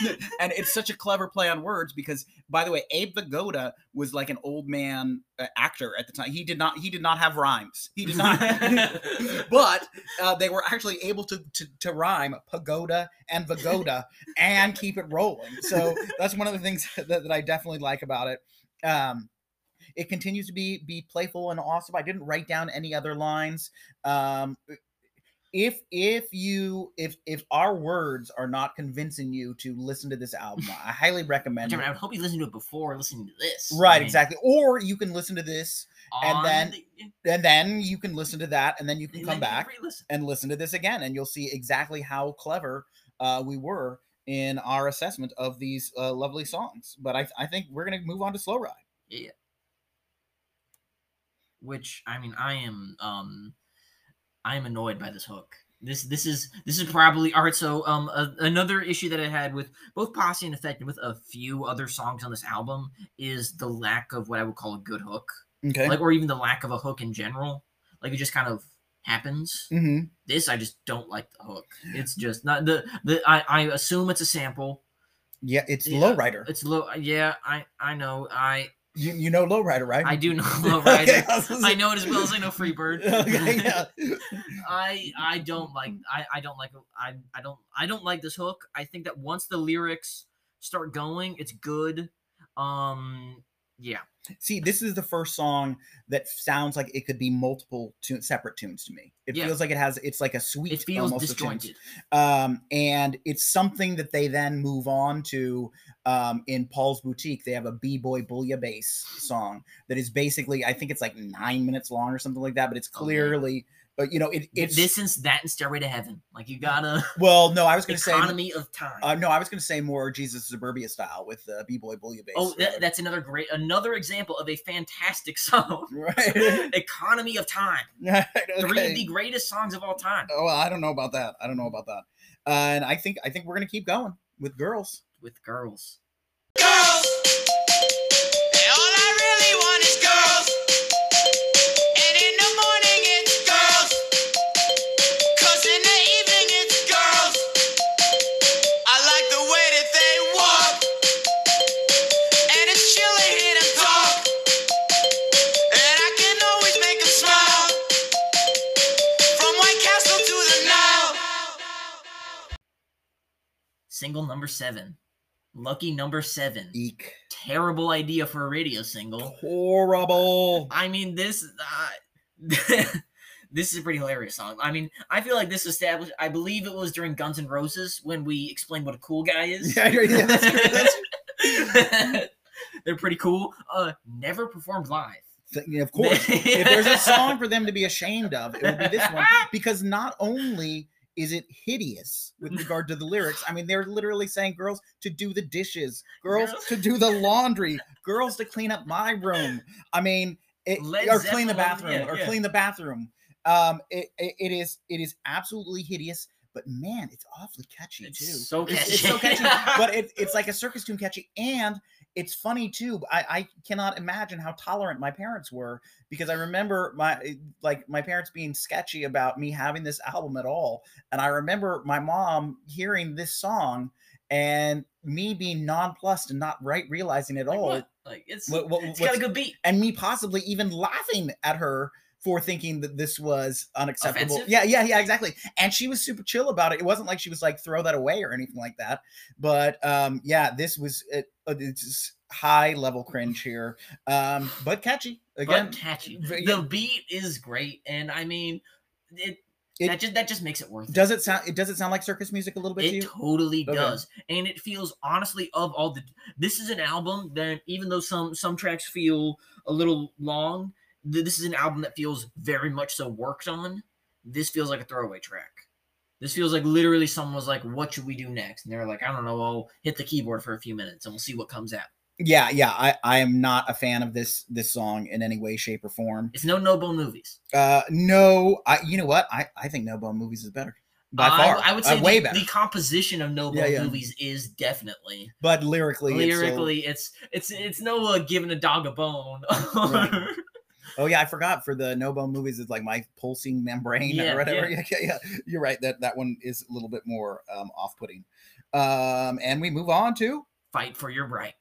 [LAUGHS] and it's such a clever play on words because by the way, Abe Vigoda was like an old man uh, actor at the time. He did not he did not have rhymes. He did not. [LAUGHS] [LAUGHS] but uh, they were actually able to, to to rhyme pagoda and Vigoda and keep it rolling. So that's one of the things that, that I definitely like about it. Um, it continues to be be playful and awesome. I didn't write down any other lines. Um, if if you if if our words are not convincing you to listen to this album, [LAUGHS] I highly recommend it. I hope you listen to it before listening to this. Right, I mean, exactly. Or you can listen to this and then the- and then you can listen to that and then you can come back re-listen. and listen to this again and you'll see exactly how clever uh, we were in our assessment of these uh, lovely songs. But I, I think we're gonna move on to Slow Ride. Yeah. Which I mean, I am um, I am annoyed by this hook. This this is this is probably all right. So um, a, another issue that I had with both Posse and Effect and with a few other songs on this album is the lack of what I would call a good hook, Okay. like or even the lack of a hook in general. Like it just kind of happens. mm-hmm. This I just don't like the hook. It's just not the the I, I assume it's a sample. Yeah, it's Yeah, Lowrider. It's low. Yeah, I I know. I You, you know Lowrider, right? I do know [LAUGHS] Lowrider. Okay, I was I know it as well as I know Freebird. [LAUGHS] okay, yeah. [LAUGHS] I I don't like I I don't like I I don't I don't like this hook. I think that once the lyrics start going, it's good. Um yeah. See, this is the first song that sounds like it could be multiple tune, separate tunes to me. It Yeah. feels like it has. It's like a sweet. It feels almost disjointed. um, and it's something that they then move on to um, in Paul's Boutique. They have a B Boy Bouillabaisse song that is basically, I think it's like nine minutes long or something like that, but it's Oh, yeah. Clearly, but you know, it, It's it's this and that and Stairway to Heaven. Like you gotta [LAUGHS] well, no, I was going to say, economy of time. uh, no, I was going to say more Jesus Suburbia style with uh, B Boy Bouillabaisse. oh, that, that's another great another example of a fantastic [LAUGHS] song. right. [LAUGHS] economy of time. Right, Three of the greatest songs of all time. Oh, well, I don't know about that. I don't know about that. Uh, and I think I think we're gonna keep going with girls. With girls. Girls. Single number seven. Lucky number seven. Eek. Terrible idea for a radio single. Horrible. I mean, this uh, [LAUGHS] this is a pretty hilarious song. I mean, I feel like this established. I believe it was during Guns N' Roses when we explained what a cool guy is. Yeah, yeah, that's- that's- [LAUGHS] They're pretty cool. Uh, never performed live. Of course. [LAUGHS] if there's a song for them to be ashamed of, it would be this one. Because not only is it hideous with [LAUGHS] regard to the lyrics, I mean, they're literally saying girls to do the dishes, girls to do the laundry, girls to clean up my room. I mean, it, or clean the bathroom, yeah, or yeah. clean the bathroom. Um, it, it, it is it is absolutely hideous, but man, it's awfully catchy It's too. so It's, it's so catchy. catchy, [LAUGHS] but it, it's like a circus tune catchy, and it's funny too. I, I cannot imagine how tolerant my parents were because I remember my eh, like my parents being sketchy about me having this album at all, and I remember my mom hearing this song and me being nonplussed and not right realizing at Like, all, what? Like it's what- what- it's got a good beat. and me possibly even laughing at her for thinking that this was unacceptable. Offensive? Yeah, yeah, yeah, exactly. And she was super chill about it. It wasn't like she was like throw that away or anything like that. But um, yeah, this was it, uh, it's high level cringe here, um, but catchy again. but catchy. The beat is great, and I mean, it, It- that just that just makes it worth it. Does it sound? It does it sound like circus music a little bit to It you? totally Okay. does, and it feels honestly of all the. This is an album that even though some some tracks feel a little long, th- this is an album that feels very much so worked on. This feels like a throwaway track. This feels like literally someone was like, "What should we do next?" And they're like, "I don't know. I'll hit the keyboard for a few minutes and we'll see what comes out." Yeah, yeah. I I am not a fan of this this song in any way, shape, or form. It's no no bone movies. Uh, no, I. You know what? I I think No Bone Movies is better by I- far. I, would uh, say way the, better. the composition of no bone Yeah, yeah. movies is definitely but lyrically, it's lyrically. It's it's it's no uh, giving a dog a bone. Right. [LAUGHS] Oh yeah, I forgot for the no bone movies. It's like my pulsing membrane Yeah, or whatever. Yeah. [LAUGHS] yeah, yeah, You're right. That that one is a little bit more um, off putting. Um, and we move on to Fight for your right.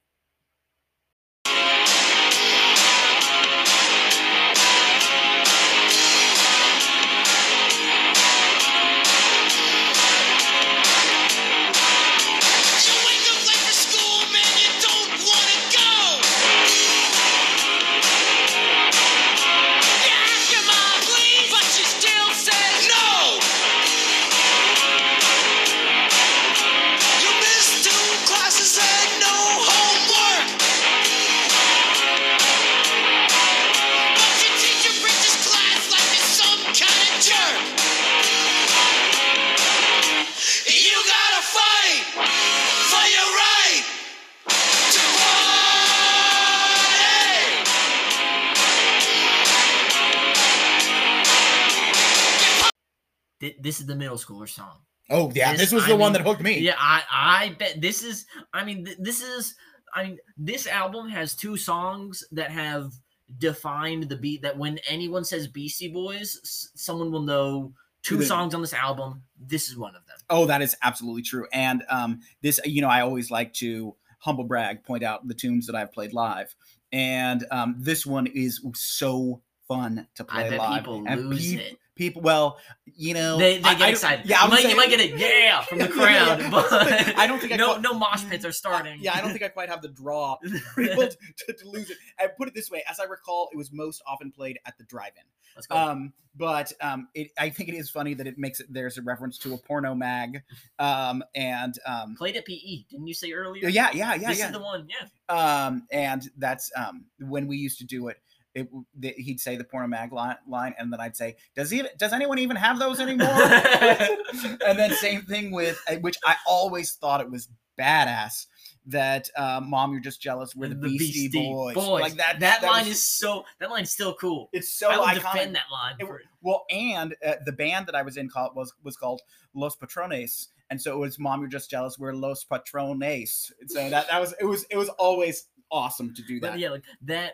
The middle schooler song. Oh yeah, This- this, was I the one mean, that hooked me. Yeah, I I bet this is. I mean, th- this is. I mean, this album has two songs that have defined the beat. That when anyone says Beastie Boys, s- someone will know two songs on this album. This is one of them. Oh, that is absolutely true. And um, this, you know, I always like to humble brag, point out the tunes that I've played live, and um, this one is so fun to play I bet live. people and lose peop- it. People, well, you know, They, they get I- excited. Yeah, I you was might, you might get a yeah [LAUGHS] from the Yeah, yeah, crowd, yeah. but [LAUGHS] I don't think I no quite- no mosh pits are starting. Yeah, I don't think I quite have the draw [LAUGHS] to, to lose it. I put it this way: as I recall, it was most often played at the drive-in. Let's go. Um, but um, it, I think it is funny that it makes it. There's a reference to a porno mag, um, and um, Played at PE, didn't you say earlier? yeah, yeah, yeah, this yeah. is the one. Yeah. um, and that's um, when we used to do it. It, the, he'd say the porno mag line, line, and then I'd say, "Does he? Does anyone even have those anymore?" [LAUGHS] [LAUGHS] and then same thing with uh, which I always thought it was badass that uh, "Mom, you're just jealous." We're the, Beastie, Boys. Like that. That, line was- is so. That line's still cool. It's so I will iconic. defend that line. It- for- well, and uh, the band that I was in called was was called Los Patrones, and so it was "Mom, you're just jealous." We're Los Patrones. So that that was it was it was always awesome to do but that. yeah, like that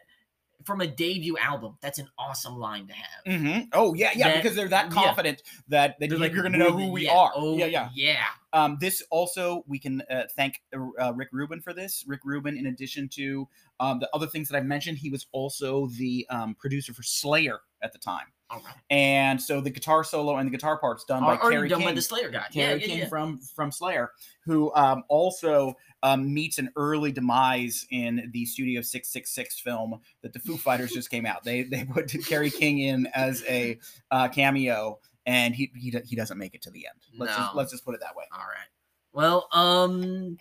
from a debut album. That's an awesome line to have. hmm Oh yeah, yeah, That- because they're that yeah. confident that, that They're like, you're, like, going to know who we yeah, are. Oh yeah, yeah. yeah. Um, this also we can uh, thank uh, Rick Rubin for this. Rick Rubin, in addition to um, the other things that I've mentioned, he was also the um, producer for Slayer at the time, All right. and so the guitar solo and the guitar parts done by Already Kerry done King. by the Slayer guy. Yeah, Kerry yeah, King yeah. from from Slayer, who um, also um, meets an early demise in the Studio Six Six Six film that the Foo Fighters just came out. They they put [LAUGHS] Kerry King in as a uh, cameo, and he, he he doesn't make it to the end. Let's just let's just put it that way. All right. Well, um,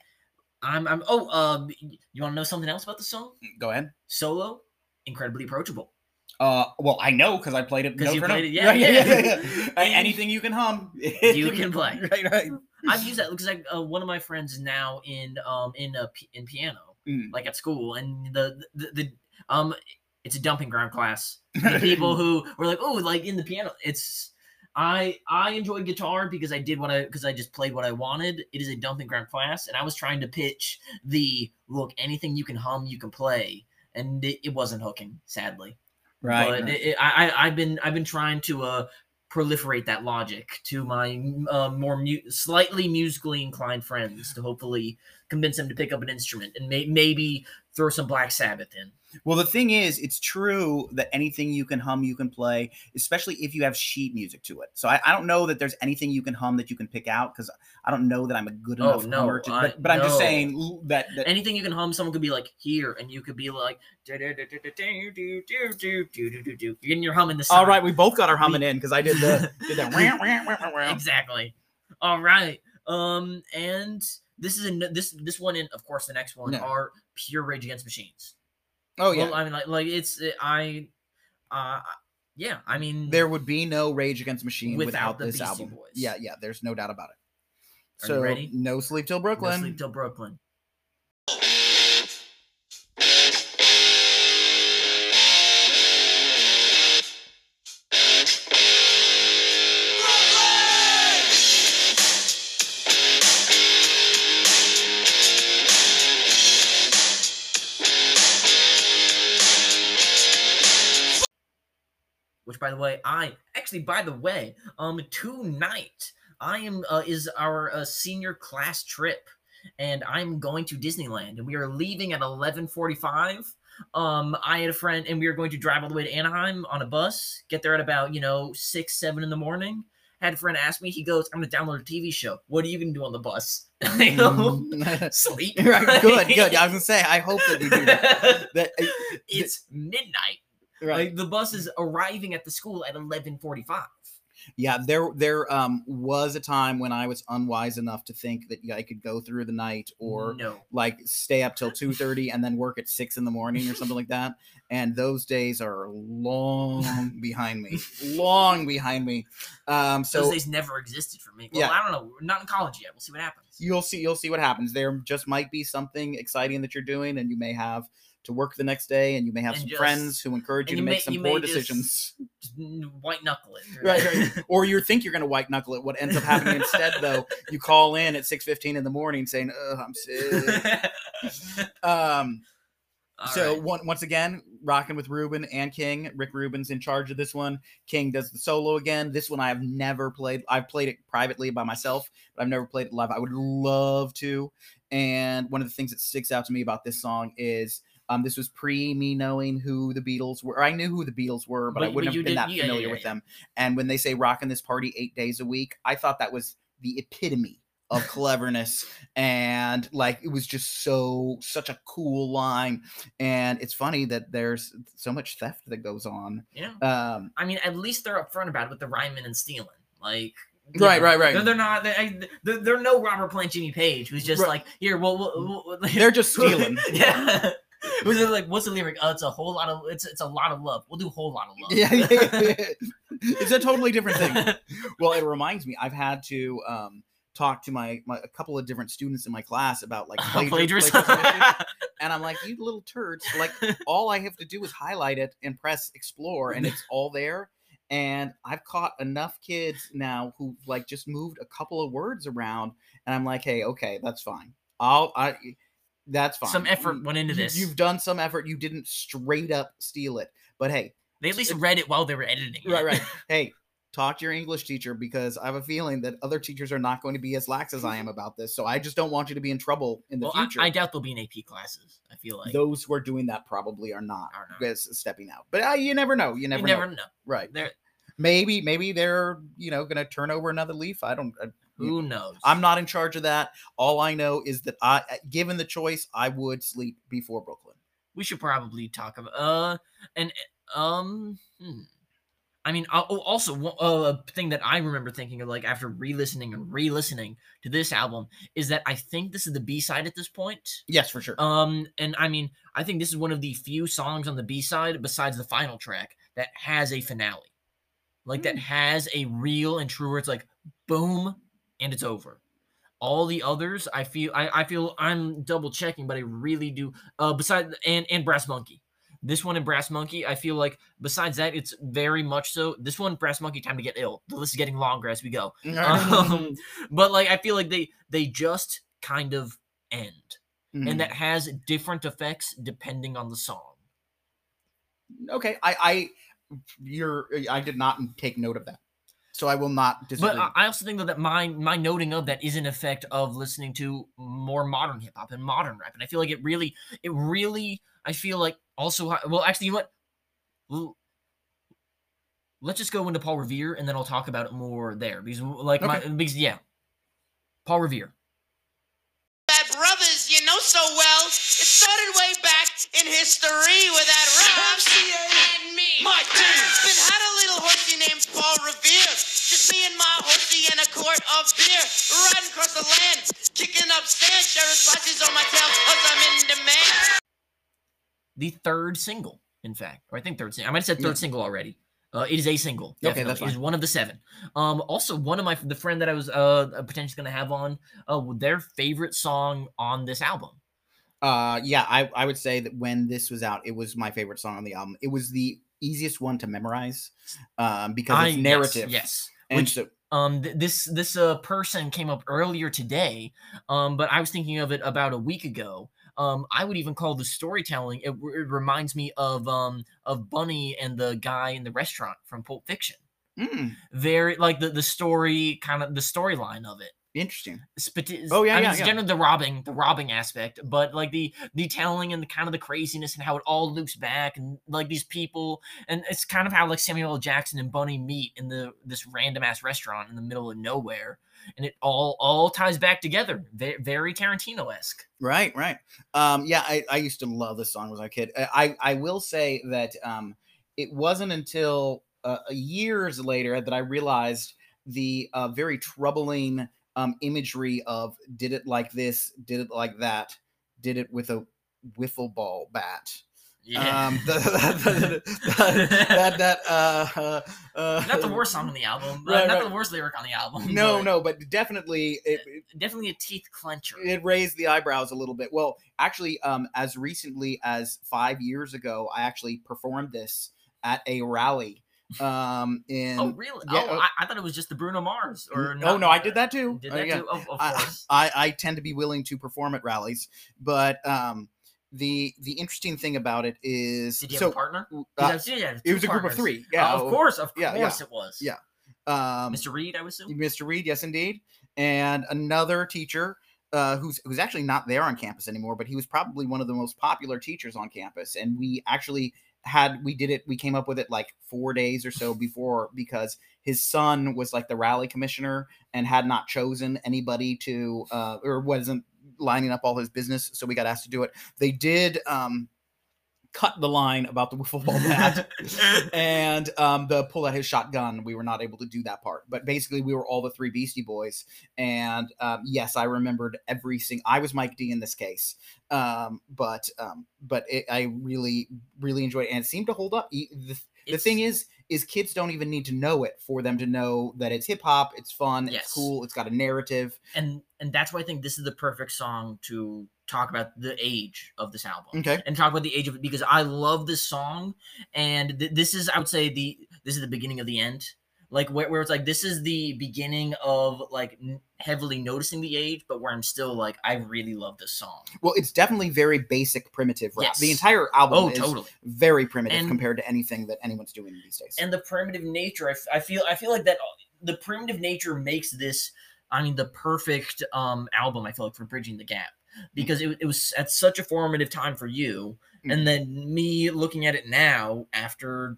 I'm I'm. Oh, um, you want to know something else about the song? Go ahead. Solo, incredibly approachable. Uh, well, I know because I played it. 'Cause note you played it, yeah, Right, yeah. yeah. Uh, [LAUGHS] Anything you can hum, [LAUGHS] You can play. [LAUGHS] Right, right. I've used that because like uh, one of my friends now in um in p- in piano, Mm. like at school, and the, the the um it's a dumping ground class. The people who were like, oh, like in the piano, it's. I I enjoy guitar because I did what I because I just played what I wanted. It is a dumping ground class, and I was trying to pitch the look anything you can hum, you can play, and it, it wasn't hooking, sadly. Right. But it, I I've been I've been trying to uh proliferate that logic to my uh, more mu- slightly musically inclined friends to hopefully convince them to pick up an instrument and may- maybe throw some Black Sabbath in. Well, the thing is, it's true that anything you can hum, you can play, especially if you have sheet music to it. So I, I don't know that there's anything you can hum that you can pick out because I don't know that I'm a good Oh, enough no, hummer. To, but, but I'm just saying that, that Anything you can hum, someone could be like here, and you could be like, and you're humming the. all right, we both got our humming We- in because I did the did that. exactly. All right. Um, and this is a this this one and of course the next one No. are pure Rage Against Machines. oh yeah, Well, I mean, like, like it's I, uh, yeah. I mean, there would be no Rage Against Machine Without without, this Beastie album. Boys. Yeah, yeah, there's no doubt about it. Are you so ready? no sleep till Brooklyn. No. Sleep till Brooklyn. By the way, I actually, by the way, um, tonight I am uh, is our uh, senior class trip, and I'm going to Disneyland, and we are leaving at eleven forty-five. Um, I had a friend, and we were going to drive all the way to Anaheim on a bus. Get there at about you know six, seven in the morning. Had a friend ask me, he goes, "I'm going to download a TV show. What are you going to do on the bus?" [LAUGHS] Mm. [LAUGHS] "Sleep." right, good, good. I was gonna say, I hope that we do that. [LAUGHS] that it's midnight. Right. Like the bus is arriving at the school at eleven forty-five. Yeah, there there um was a time when I was unwise enough to think that I could go through the night or no. like stay up till two thirty and then work at six in the morning or something like that. And those days are long [LAUGHS] behind me, long behind me. Um, Those so days never existed for me. Well, Yeah. I don't know. We're not in college yet. We'll see what happens. you'll see you'll see what happens. There just might be something exciting that you're doing, and you may have to work the next day, and you may have And some just- friends who encourage you to you make may- some poor decisions. White knuckle it. right, right. Or you think you're going to white knuckle it. What ends up happening instead, [LAUGHS] though, you call in at six fifteen in the morning saying, "Ugh, I'm sick." [LAUGHS] um, All so right. one, once again, rocking with Ruben and King. Rick Rubin's in charge of this one. King does the solo again. This one I have never played. I've played it privately by myself, but I've never played it live. I would love to. And one of the things that sticks out to me about this song is um, this was pre me knowing who the Beatles were. I knew who the Beatles were, but, I wouldn't but have been that yeah, yeah, familiar yeah, with them. And when they say rocking this party eight days a week, I thought that was the epitome of [LAUGHS] cleverness and like it was just so such a cool line and it's funny that there's so much theft that goes on yeah. um I mean, at least they're upfront about it with the rhyming and stealing. Like, Right, right, right. They're, they're not. They, they're, they're no Robert Plant, Jimmy Page, who's just Right. like, here, well, well, well they're just [LAUGHS] stealing yeah. [LAUGHS] Was it like, what's the lyric? Oh, it's a whole lot of. It's it's a lot of love. We'll do a whole lot of love. yeah, yeah, yeah. [LAUGHS] it's a totally different thing [LAUGHS] well it reminds me i've had to um talk to my, my a couple of different students in my class about like plagiar- Plagiarism. plagiarism and i'm like you little turds like all I have to do is highlight it and press explore and it's all there. And I've caught enough kids now who like just moved a couple of words around and I'm like, hey, okay, that's fine. I'll I that's fine. Some effort went into this. You've done some effort. You didn't straight up steal it. But hey, They at least read it while they were editing. it. right, right. [LAUGHS] Hey, talk to your English teacher because I have a feeling that other teachers are not going to be as lax as I am about this. So I just don't want you to be in trouble in the Well, future. I doubt there'll be an AP classes. I feel like Those who are doing that probably are not Are not. stepping out. But uh, you never know. You never, you never know. know. Right. There, Maybe maybe they're you know going to turn over another leaf. I don't. I, who knows? I'm not in charge of that. All I know is that I, given the choice, I would sleep before Brooklyn. we should probably talk about uh and um hmm. I mean, uh, oh, also uh, a thing that I remember thinking of, like after re-listening and re-listening to this album, is that I think this is the B side at this point. Yes, for sure. Um, and I mean, I think this is one of the few songs on the B side, besides the final track, that has a finale, like that has a real and true. Where it's like, boom, and it's over. All the others, I feel, I, I feel, I'm double checking, but I really do. Uh, besides and and Brass Monkey, this one and Brass Monkey, I feel like besides that, it's very much so. This one, Brass Monkey, time to get ill. The list is getting longer as we go. [LAUGHS] [LAUGHS] Um, but like, I feel like they they just kind of end Mhm. and that has different effects depending on the song. okay, I I you're I did not take note of that, so I will not disagree. But I I also think though that my my noting of that is an effect of listening to more modern hip hop and modern rap, and I feel like it really, it really, I feel like also well, actually, you know what? L- Let's just go into Paul Revere, and then I'll talk about it more there because, like, my Okay. because yeah, Paul Revere. That brothers, you know so well. It started way back in history with that rap. [LAUGHS] of beer. Riding across the land, kicking up sand. Sheriff's slices on my tail, cause I'm in demand. the third single, in fact, or I think third single. I might have said third Yeah. single already. Uh, it is a single. Okay, Definitely. that's It is one of the seven. Um, also one of my the friend that I was uh potentially going to have on uh their favorite song on this album. Uh, yeah, I, I would say that when this was out, it was my favorite song on the album. It was the easiest one to memorize, um, because I- it's yes, narrative. Yes. and Which so um th- this this uh person came up earlier today. Um, but I was thinking of it about a week ago. Um, I would even call the storytelling. It, it reminds me of um of Bunny and the guy in the restaurant from Pulp Fiction. mm, Very like the the story kind of the storyline of it. Interesting. Spati- Oh, yeah, I mean, yeah, it's yeah. generally the robbing, the robbing aspect, but like the the telling and the kind of the craziness and how it all loops back and like these people and it's kind of how like Samuel L. Jackson and Bunny meet in the this random ass restaurant in the middle of nowhere, and it all all ties back together. Very, very Tarantino esque. Right, right. Um, yeah, I, I used to love this song when I was a kid. I, I I will say that um, it wasn't until uh, years later that I realized the uh, very troubling um, imagery of did it like this, did it like that, did it with a wiffle ball bat. Yeah. Um, the, [LAUGHS] the- that that uh, [LAUGHS] uh, uh, not the worst song on the album. uh, Right, not right. the worst lyric on the album. No, but no, but definitely it, Definitely a teeth clencher. it raised the eyebrows a little bit. Well, actually, um, as recently as five years ago, I actually performed this at a rally. Um, in oh, really? yeah, oh, uh, I, I thought it was just the Bruno Mars. Or oh no, I did that too. Did Uh, that yeah. too? Of, I, course. I I tend to be willing to perform at rallies, but um, the the interesting thing about it is Did you have a partner? uh, yeah, it was a group of three. Uh, Yeah, of course, of yeah, yeah. course it was. Yeah. Um, Mr. Reed, I assume. Mr. Reed, yes, indeed, and another teacher uh, who's who's actually not there on campus anymore, but he was probably one of the most popular teachers on campus, and we actually had we did it we came up with it like four days or so before because his son was like the rally commissioner and had not chosen anybody to uh or wasn't lining up all his business so we got asked to do it. They did um cut the line about the wiffle ball bat and um, the pull out his shotgun, we were not able to do that part. But basically, we were all the three Beastie Boys, and um, yes, I remembered every single. I was Mike D in this case, um, but um, but it, I really really enjoyed it, and it seemed to hold up. The, the thing is, is kids don't even need to know it for them to know that it's hip hop, it's fun, Yes. it's cool, it's got a narrative. and and that's why I think this is the perfect song to talk about the age of this album. Okay, and talk about the age of it because I love this song, and th- this is I would say the this is the beginning of the end, like where, where it's like this is the beginning of like n- heavily noticing the age, but where I'm still like I really love this song. well, it's definitely very basic, primitive rap. The entire album Oh, is totally. very primitive And- compared to anything that anyone's doing these days. And the primitive nature, I, f- I feel I feel like that the primitive nature makes this. I mean, the perfect um album. I feel like for bridging the gap because it, it was at such a formative time for you, and then me looking at it now after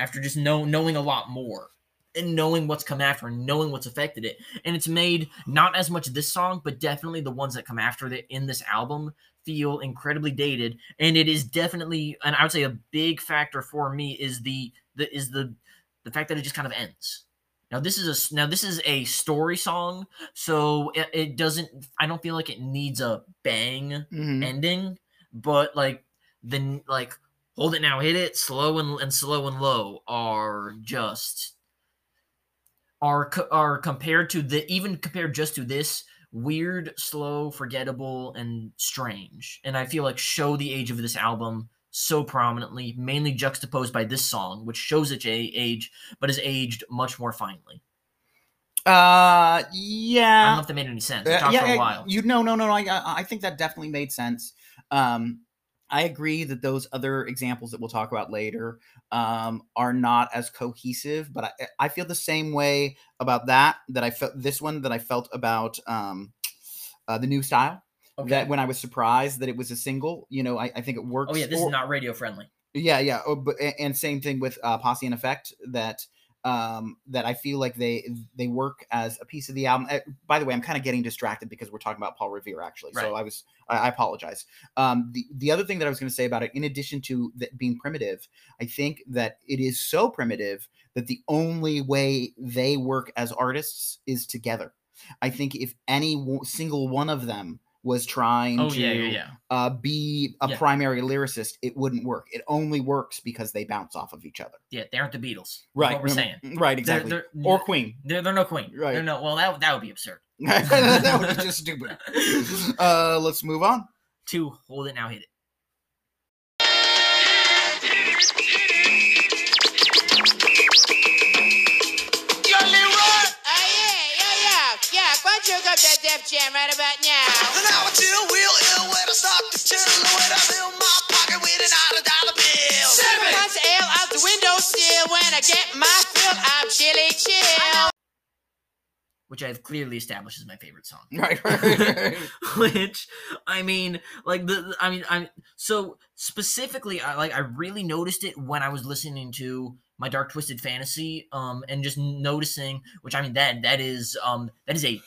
after just know knowing a lot more and knowing what's come after and knowing what's affected it. And it's made not as much this song but definitely the ones that come after it in this album feel incredibly dated. And it is definitely and i would say a big factor for me is the the is the the fact that it just kind of ends. Now this is a now this is a story song so it, it doesn't i don't feel like it needs a bang Mhm. ending, but like then like hold it now, hit it, slow and and slow and low are just are are compared to the even compared just to this weird, slow, forgettable, and strange. And I feel like show the age of this album so prominently, mainly juxtaposed by this song, which shows its age, but is aged much more finely. Uh, yeah. I don't know if that made any sense. Uh, yeah, for a while. You no, no, no, no. I, I I think that definitely made sense. Um, I agree that those other examples that we'll talk about later um, are not as cohesive, but I, I feel the same way about that. That I felt this one that I felt about um, uh, the new style. That when I was surprised that it was a single, you know, I, I think it works. oh yeah, this or- is not radio friendly. yeah, yeah. Oh, but and same thing with uh, Posse and Effect that um that I feel like they they work as a piece of the album. Uh, by the way, I'm kind of getting distracted because we're talking about Paul Revere actually. So I was I, I apologize. Um the the other thing that I was going to say about it in addition to that being primitive, I think that it is so primitive that the only way they work as artists is together. I think if any single one of them was trying Oh to yeah, yeah, yeah. uh, be a primary lyricist, it wouldn't work. It only works because they bounce off of each other. Yeah, they aren't the Beatles. Right. What we're mm, saying. Right, They're- exactly. they're- or Queen. They're, they're no queen. Right. They're no. Well, that that would be absurd. [LAUGHS] that would be just stupid. [LAUGHS] Uh, let's move on. To hold it now, hit it. Don't you hook up that Def Jam right about now? And now I chill real ill when I start to chill when I fill my pocket with an out dollar bill. Seven months ale out the window sill. When I get my fill, I'm chilly chill. Which I've clearly established is my favorite song. [LAUGHS] Right, right, right. [LAUGHS] Which I mean, like the, the- I mean, I so specifically, I like I really noticed it when I was listening to my Dark Twisted Fantasy, um, and just noticing, which I mean that that is um that is a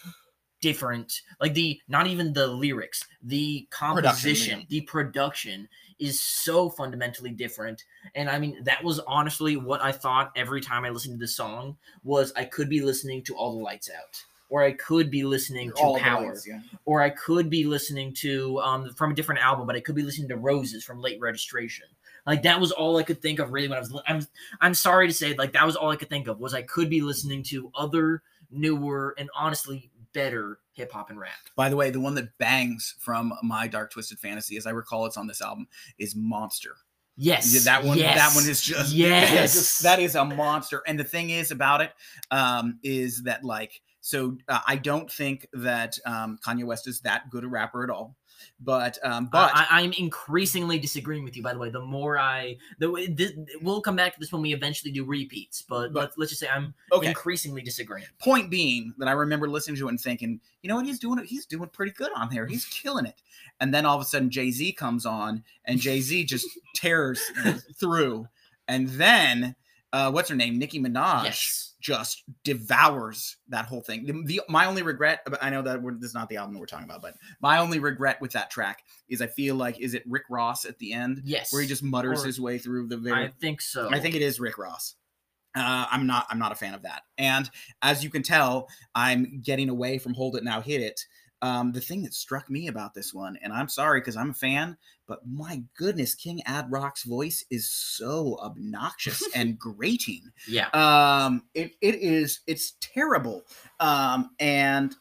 different like the not even the lyrics the composition yeah. the production is so fundamentally different and i mean that was honestly what i thought every time i listened to this song was i could be listening to all the lights out or I could be listening to All Power, ones, yeah. or I could be listening to um from a different album, but I could be listening to Roses from Late Registration. Like that was all I could think of really when I was. I'm I'm sorry to say, like that was all I could think of was I could be listening to other newer and honestly better hip hop and rap. By the way, the one that bangs from my Dark Twisted Fantasy, as I recall, it's on this album, is Monster. Yes, Yeah, that one. Yes. That one is just yes. just- [LAUGHS] [LAUGHS] that is a monster. And the thing is about it, um, is that like so uh, I don't think that um, Kanye West is that good a rapper at all. But um, but I, I'm increasingly disagreeing with you. By the way, the more I, the this, we'll come back to this when we eventually do repeats. But, But- let's let's just say I'm okay. increasingly disagreeing. Point being that I remember listening to it and thinking, you know what, he's doing. He's doing pretty good on there. He's killing it. And then all of a sudden, Jay Z comes on, and Jay Z [LAUGHS] just tears through. And then, uh, what's her name, Nicki Minaj, Yes, just devours that whole thing. The, the- my only regret, I know that we're, this is not the album that we're talking about, but my only regret with that track is I feel like is it Rick Ross at the end yes. where he just mutters Or- his way through the very. I think so. I think it is Rick Ross. Uh, I'm not. I'm not a fan of that. And as you can tell, I'm getting away from Hold It Now Hit It. Um, the thing that struck me about this one, and I'm sorry because I'm a fan, but my goodness, King Ad Rock's voice is so obnoxious [LAUGHS] and grating. Yeah, Um, it it is. It's terrible. Um, and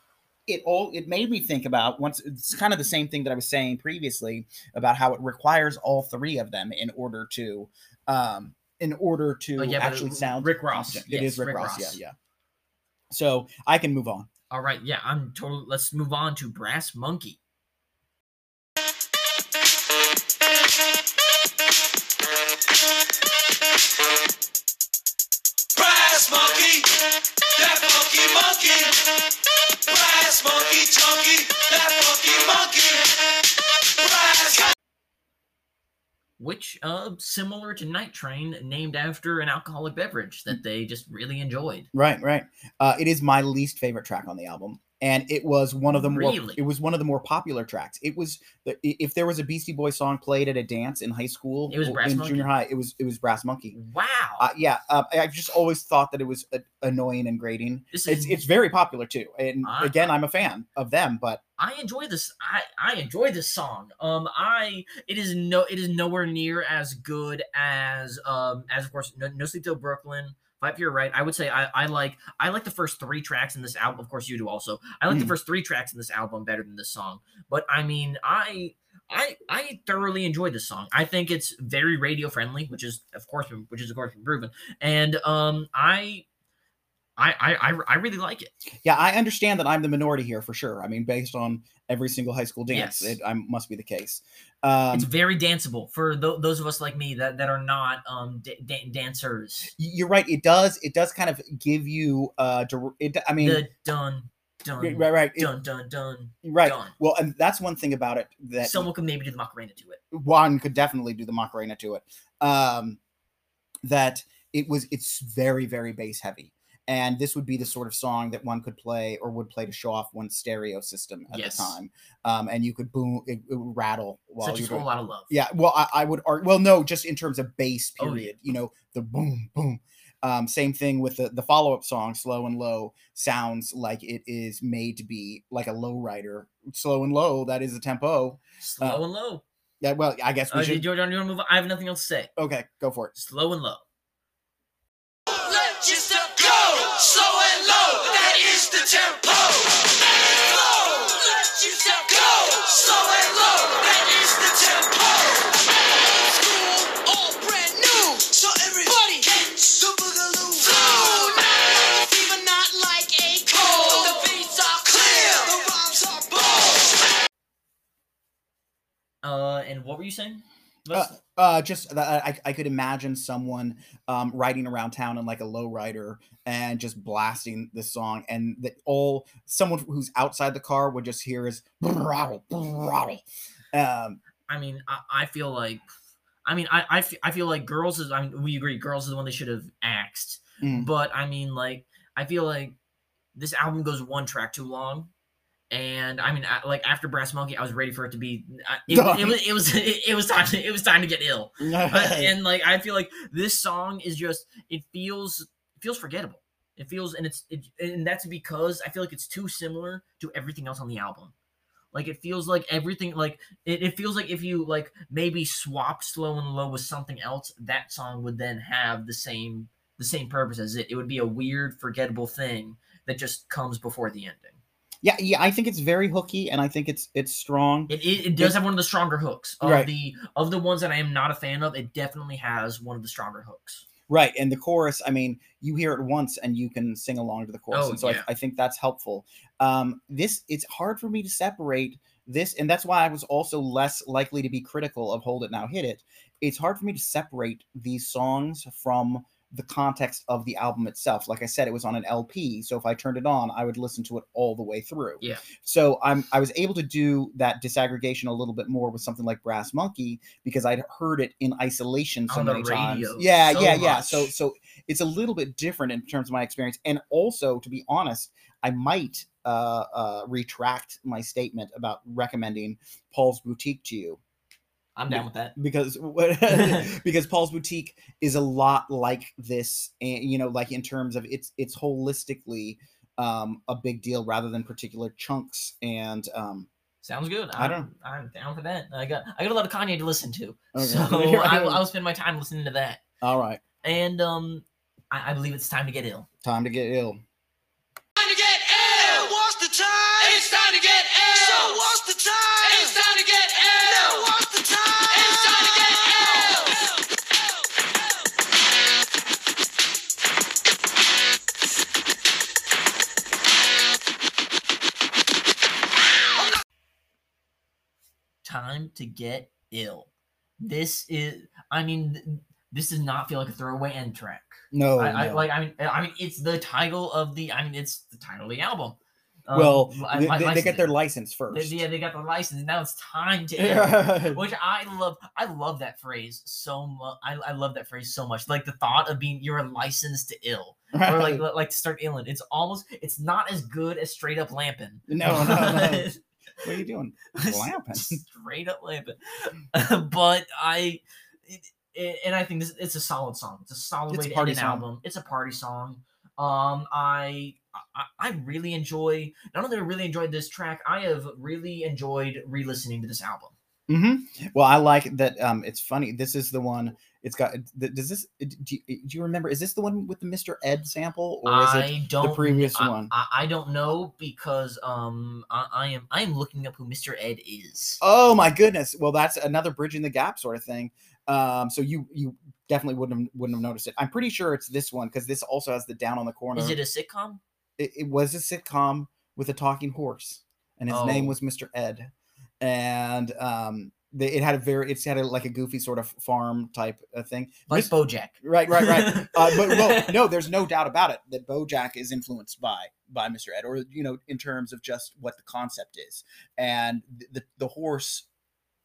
it all it made me think about once it's kind of the same thing that I was saying previously about how it requires all three of them in order to um in order to Oh, yeah, actually sound Rick Ross. Yes, it is Rick, Rick Ross. Ross. Yeah, yeah. So I can move on. All right. Yeah, I'm totally. Let's move on to Brass Monkey. Which uh similar to Night Train, named after an alcoholic beverage that they just really enjoyed. Right, right. Uh, it is my least favorite track on the album, and it was one of the more. Really? It was one of the more popular tracks. It was the- if there was a Beastie Boy song played at a dance in high school, It was Brass in Monkey? junior high. It was it was Brass Monkey. Wow, Uh, yeah, uh, I- I've just always thought that it was uh, annoying and grating. this It's is it's very popular too, and I- again, I'm a fan of them. But I enjoy this. I I enjoy this song. Um, I it is no it is nowhere near as good as um as of course No, no Sleep Till Brooklyn. For Your Right. I would say I, I like I like the first three tracks in this album. Of course, you do also. I like the Mm. first three tracks in this album better than this song. But I mean, I I I thoroughly enjoyed this song. I think it's very radio friendly, which is of course which is of course proven. And um I I I I, I really like it. yeah, I understand that I'm the minority here for sure. I mean, based on every single high school dance, Yes. it I, must be the case. Um, it's very danceable for tho- those of us like me that, that are not um da- da- dancers. you're right. It does. It does kind of give you. Uh, it, I mean, the dun dun right, right, it- dun dun dun right. dun. Well, and that's one thing about it that Someone could maybe do the Macarena to it. one could definitely do the Macarena to it. Um, that it was it's very very bass heavy, and this would be the sort of song that one could play or would play to show off one's stereo system at Yes. the time. Um, and you could boom, it, it would rattle while Such as doing. a lot of love. Yeah, well, I, I would argue. Well, no, just in terms of bass Oh, yeah. period. You know, the boom, boom. Um, same thing with the the follow up song, "Slow and Low." Sounds like it is made to be like a low rider. Slow and low. That is a tempo. Slow Uh, and low. Yeah. Well, I guess we Uh, should. you, you want to move on? I have nothing else to say. Okay, go for it. Slow and low. Uh, and what were you saying? Uh, uh, just I, I could imagine someone um, riding around town in like a low rider and just blasting this song, and that all someone who's outside the car would just hear is rattle, rattle. Um, I mean, I, I feel like, I mean, I, I, fe- I feel like girls is. I mean, we agree, girls is the one they should have axed. Mm. But I mean, like, I feel like this album goes one track too long. And I mean, I, like after Brass Monkey, I was ready for it to be. I- It, it, was. It was. It, [LAUGHS] it was time. To, it was time to get ill. Uh, and like, I feel like this song is just. It feels. It feels forgettable. It feels, and it's, it, and that's because I feel like it's too similar to everything else on the album. Like it feels like everything, like it, it feels like if you like maybe swap slow and low with something else, that song would then have the same the same purpose as it. It would be a weird, forgettable thing that just comes before the ending. Yeah, yeah, I think it's very hooky, and I think it's it's strong. It, it, it does have one of the stronger hooks of Right. the of the ones that I am not a fan of. It definitely has one of the stronger hooks. Right, and the chorus, I mean, you hear it once and you can sing along to the chorus, Oh, and so yeah. I, I think that's helpful. Um, this it's hard for me to separate this, and that's why I was also less likely to be critical of "Hold It Now, Hit It." It's hard for me to separate these songs from the context of the album itself. Like I said, it was on an LP, so if I turned it on, I would listen to it all the way through. Yeah. So I'm I was able to do that disaggregation a little bit more with something like Brass Monkey because I'd heard it in isolation so On many times. Yeah, so yeah, yeah. So so it's a little bit different in terms of my experience, and also to be honest, I might uh, uh, retract my statement about recommending Paul's Boutique to you I'm down with that. because [LAUGHS] [LAUGHS] because Paul's Boutique is a lot like this, and you know, like in terms of it's it's holistically um, a big deal rather than particular chunks and um, Sounds good. I I'm, don't- I'm down for that. I got I got a lot of Kanye to listen to, Okay. so [LAUGHS] I, I'll spend my time listening to that. all right, And um, I, I believe it's time to get ill. time to get ill. Time to get ill. What's the time? It's time to get ill. So what's the time? To get ill. This is. I mean, this does not feel like a throwaway end track. No, I, I Oh, like. I mean, I mean, it's the title of the. I mean, it's the title of the album. Um, well, I- they, they- they get their license They- first. yeah, they got the license. Now it's time to [LAUGHS] which I love. I love that phrase so much. I, I love that phrase so much. Like the thought of being you're a license to ill, or like like to start illing. It's almost. It's not as good as straight up lamping. no, no, no. [LAUGHS] What are you doing? [LAUGHS] Lamping. straight up lamping. [LAUGHS] but I. It, it- and I think this it's a solid song. It's a solid It's way a to end an song. album. It's a party song. Um, I, I I really enjoy. Not only I really enjoyed this track, I have really enjoyed re-listening to this album. Mm-hmm. Well, I like that. Um, it's funny. This is the one. It's got. Does this? Do you, do you remember? Is this the one with the Mr. Ed sample, or is it? I don't previous I, one? I, I don't know because um I, I am I am looking up who Mr. Ed is. Oh my goodness! Well, that's another bridging the gap sort of thing. Um, so you you definitely wouldn't have, wouldn't have noticed it. I'm pretty sure it's this one because this also has the down on the corner. Is it a sitcom? it, it was a sitcom with a talking horse, and his name Oh. was Mr. Ed, and um, they, it had a very it's had a, like a goofy sort of farm type of thing. Like BoJack. right, right, right. [LAUGHS] uh, but well, no, there's no doubt about it that BoJack is influenced by by Mr. Ed, or you know, in terms of just what the concept is, and the the, horse.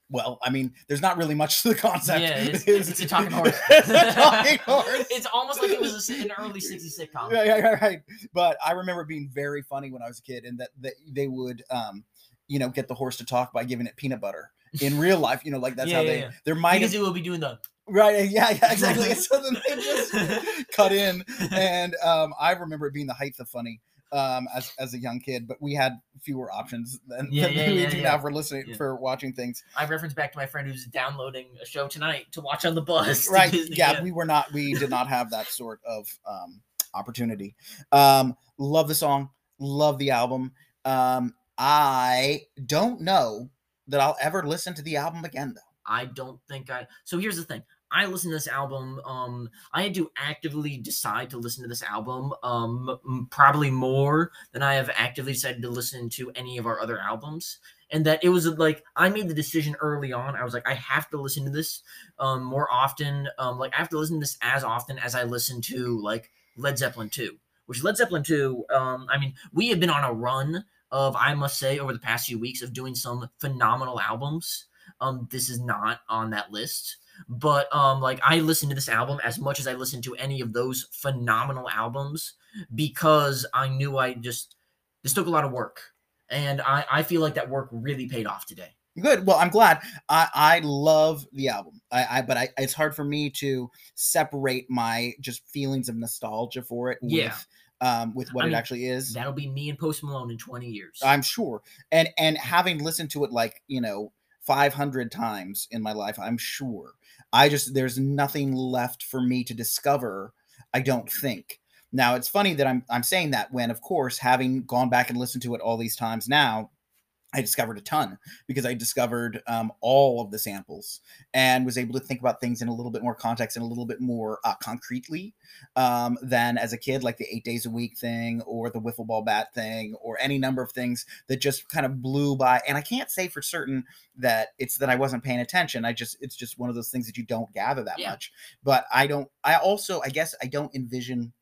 Well, I mean, there's not really much to the concept. Yeah, it's, It's- [LAUGHS] it's a talking horse. [LAUGHS] it's a talking horse. it's almost like it was an early 60s sitcom. Right, right, right, right. But I remember it being very funny when I was a kid, and that, that they would, um, you know, get the horse to talk by giving it peanut butter in real life. You know, like that's Yeah, how yeah, they. yeah. There might Because have it will be doing the right, yeah, yeah, [LAUGHS] exactly. so then they just [LAUGHS] cut in, and um, I remember it being the height of funny um as as a young kid but we had fewer options than, Yeah, than yeah, we yeah, do now for listening for watching things I reference back to my friend who's downloading a show tonight to watch on the bus. [LAUGHS] right yeah, we were not we did not have that sort of um opportunity um love the song love the album um i don't know that i'll ever listen to the album again though I don't think I. So here's the thing. I listen to this album. Um, I had to actively decide to listen to this album. Um, probably more than I have actively decided to listen to any of our other albums. And that it was like I made the decision early on. I was like, I have to listen to this um more often. Um, like I have to listen to this as often as I listen to like Led Zeppelin two. Which Led Zeppelin two. Um, I mean, we have been on a run of I must say over the past few weeks of doing some phenomenal albums. Um, this is not on that list, but um, like I listened to this album as much as I listened to any of those phenomenal albums because I knew I just this took a lot of work, and I I feel like that work really paid off today. good well i'm glad i i love the album i i but i it's hard for me to separate my just feelings of nostalgia for it Yeah. With um, with what I it mean, actually is. That'll be me and Post Malone in 20 years. I'm sure. And and having listened to it like, you know, 500 times in my life, I'm sure. I just there's nothing left for me to discover, I don't think. Now, it's funny that I'm I'm saying that when of course, having gone back and listened to it all these times now, I discovered a ton because I discovered um, all of the samples and was able to think about things in a little bit more context and a little bit more uh, concretely um, than as a kid, like the eight days a week thing or the wiffle ball bat thing or any number of things that just kind of blew by. And I can't say for certain that it's that I wasn't paying attention. I just, it's just one of those things that you don't gather that Yeah. much. But I don't, I also, I guess I don't envision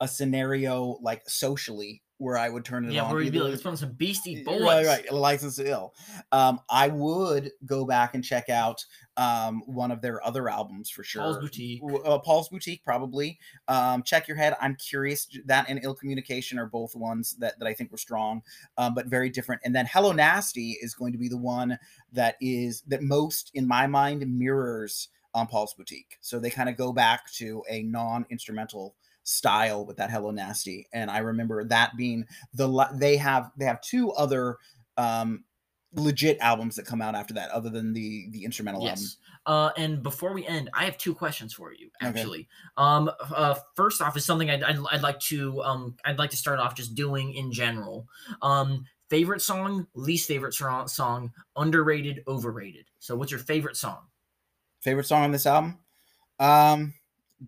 a scenario like socially where I would turn it yeah, on. where you'd be like, put on some Beastie Boys. Right, right. Licensed to Ill. Um, I would go back and check out um, one of their other albums for sure. Paul's Boutique. Uh, Paul's Boutique, probably. Um, check your head. I'm curious. That and Ill Communication are both ones that, that I think were strong, um, but very different. And then Hello Nasty is going to be the one that is that most, in my mind, mirrors on Paul's Boutique. So they kind of go back to a non-instrumental style with that Hello Nasty, and I remember that being the they have they have two other um legit albums that come out after that other than the the instrumental album Yes. Uh, and before we end, I have two questions for you. Okay. Actually, um, uh, first off is something I'd, I'd, I'd like to um, I'd like to start off just doing in general. Um, favorite song, least favorite song, song, underrated, overrated. So, what's your favorite song? favorite song on this album um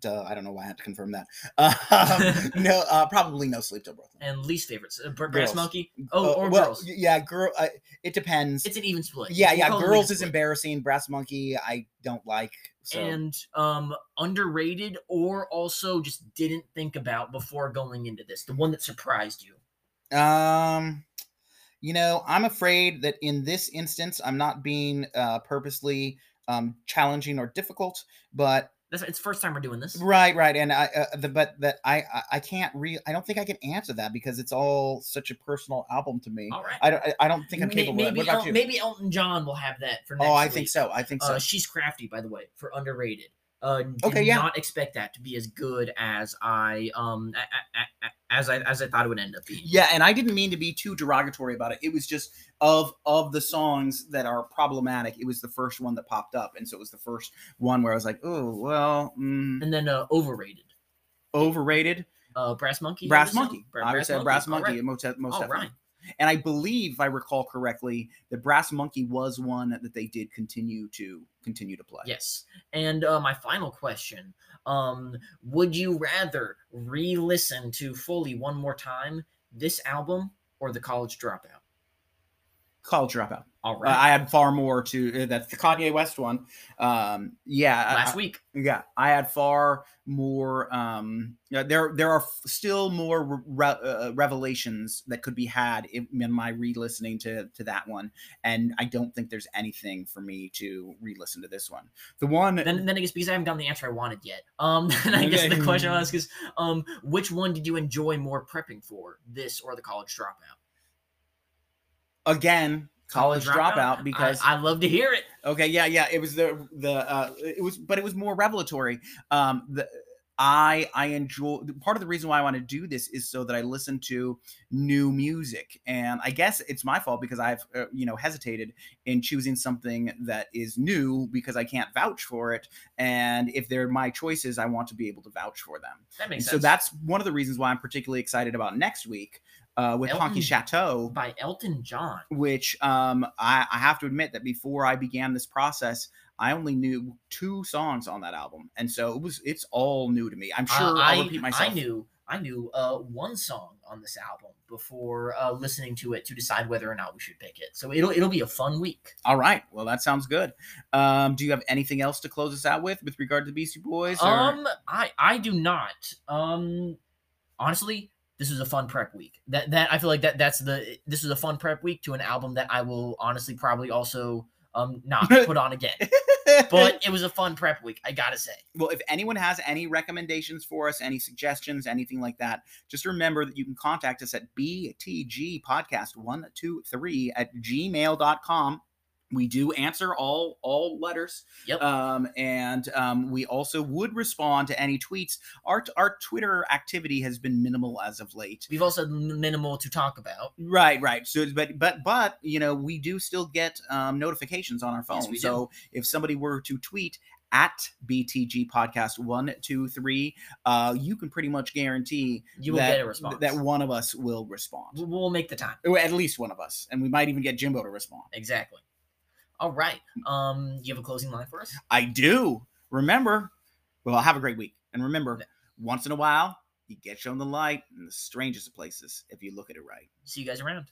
duh i don't know why i had to confirm that [LAUGHS] um, [LAUGHS] no uh probably no sleep till brooklyn And least favorites, uh, Br- Brass Monkey. Oh, Uh, or well, girls. yeah girl uh, it depends It's an even split. yeah yeah call it an girls is embarrassing brass monkey i don't like so And um, underrated, or also just didn't think about before going into this. The one that surprised you. Um, you know, I'm afraid that in this instance, I'm not being uh, purposely um, challenging or difficult, but That's it's first time we're doing this. right, right, and I, uh, the, but that I, I, can't re, I don't think I can answer that because it's all such a personal album to me. All right. I don't, I, don't think I'm capable. of that. maybe What about El- you? maybe Elton John will have that for next oh, I week. think so. I think so. Uh, she's crafty, by the way, for underrated. Uh, did Okay, yeah. not expect that to be as good as I um as I as I thought it would end up being. Yeah, and I didn't mean to be too derogatory about it. It was just of of the songs that are problematic. It was the first one that popped up, and so it was the first one where I was like, "Oh, well, mm, And then uh, overrated. overrated." Uh, Brass Monkey. Brass Monkey. I would say Brass Monkey. right. Most, most All definitely. right. And I believe, if I recall correctly, that Brass Monkey was one that they did continue to continue to play. Yes. And uh, my final question: um, Would you rather re-listen to fully one more time this album or the College Dropout? College Dropout. All Uh. I had far more to. Uh, that's the Kanye West one. Um, yeah. Last I- week. Yeah, I had far more. Um, there there are still more re- uh, revelations that could be had in, in my re-listening to to that one, and I don't think there's anything for me to re-listen to this one. The one Then, then I guess because I haven't gotten the answer I wanted yet. Um, [LAUGHS] then I guess the question I Okay. ask is, um, which one did you enjoy more prepping for, this or the College Dropout? again college, dropout, because I, I love to hear it. Okay, yeah, yeah. It was the the uh it was but it was more revelatory. Um the I I enjoy part of the reason why I want to do this is so that I listen to new music, and I guess it's my fault because I've uh, you know hesitated in choosing something that is new because I can't vouch for it, and if they're my choices, I want to be able to vouch for them. That makes so that's one of the reasons why I'm particularly excited about next week uh, with Elton- Honky Chateau by Elton John. which um, I, I have to admit that before I began this process, I only knew two songs on that album, and so it was it's all new to me. I'm Uh, sure I, I'll repeat myself. I knew I knew uh, one song on this album before uh, listening to it to decide whether or not we should pick it. So it'll it'll be a fun week. All right, well that sounds good. Um, do you have anything else to close us out with with regard to the Beastie Boys? or- Um, I I do not. Um, honestly, this was a fun prep week. That that I feel like that that's the this is a fun prep week to an album that I will honestly probably also um not [LAUGHS] put on again. [LAUGHS] But it was a fun prep week. I gotta say. well, if anyone has any recommendations for us, any suggestions, anything like that, just remember that you can contact us at btgpodcast123 at gmail.com. we do answer all all letters Yep. um and um we also would respond to any tweets our our twitter activity has been minimal as of late We've also minimal to talk about. right right so but but but you know we do still get um notifications on our phone Yes, we do. so if somebody were to tweet at btg podcast one two three uh you can pretty much guarantee You will that, get a response. that one of us will respond We'll- we'll make the time. at least one of us and we might even get jimbo to respond Exactly. All right. Um, you have a closing line for us? I do. Remember, well, have a great week. And remember, once in a while, you get shown the light in the strangest of places if you look at it right. See you guys around.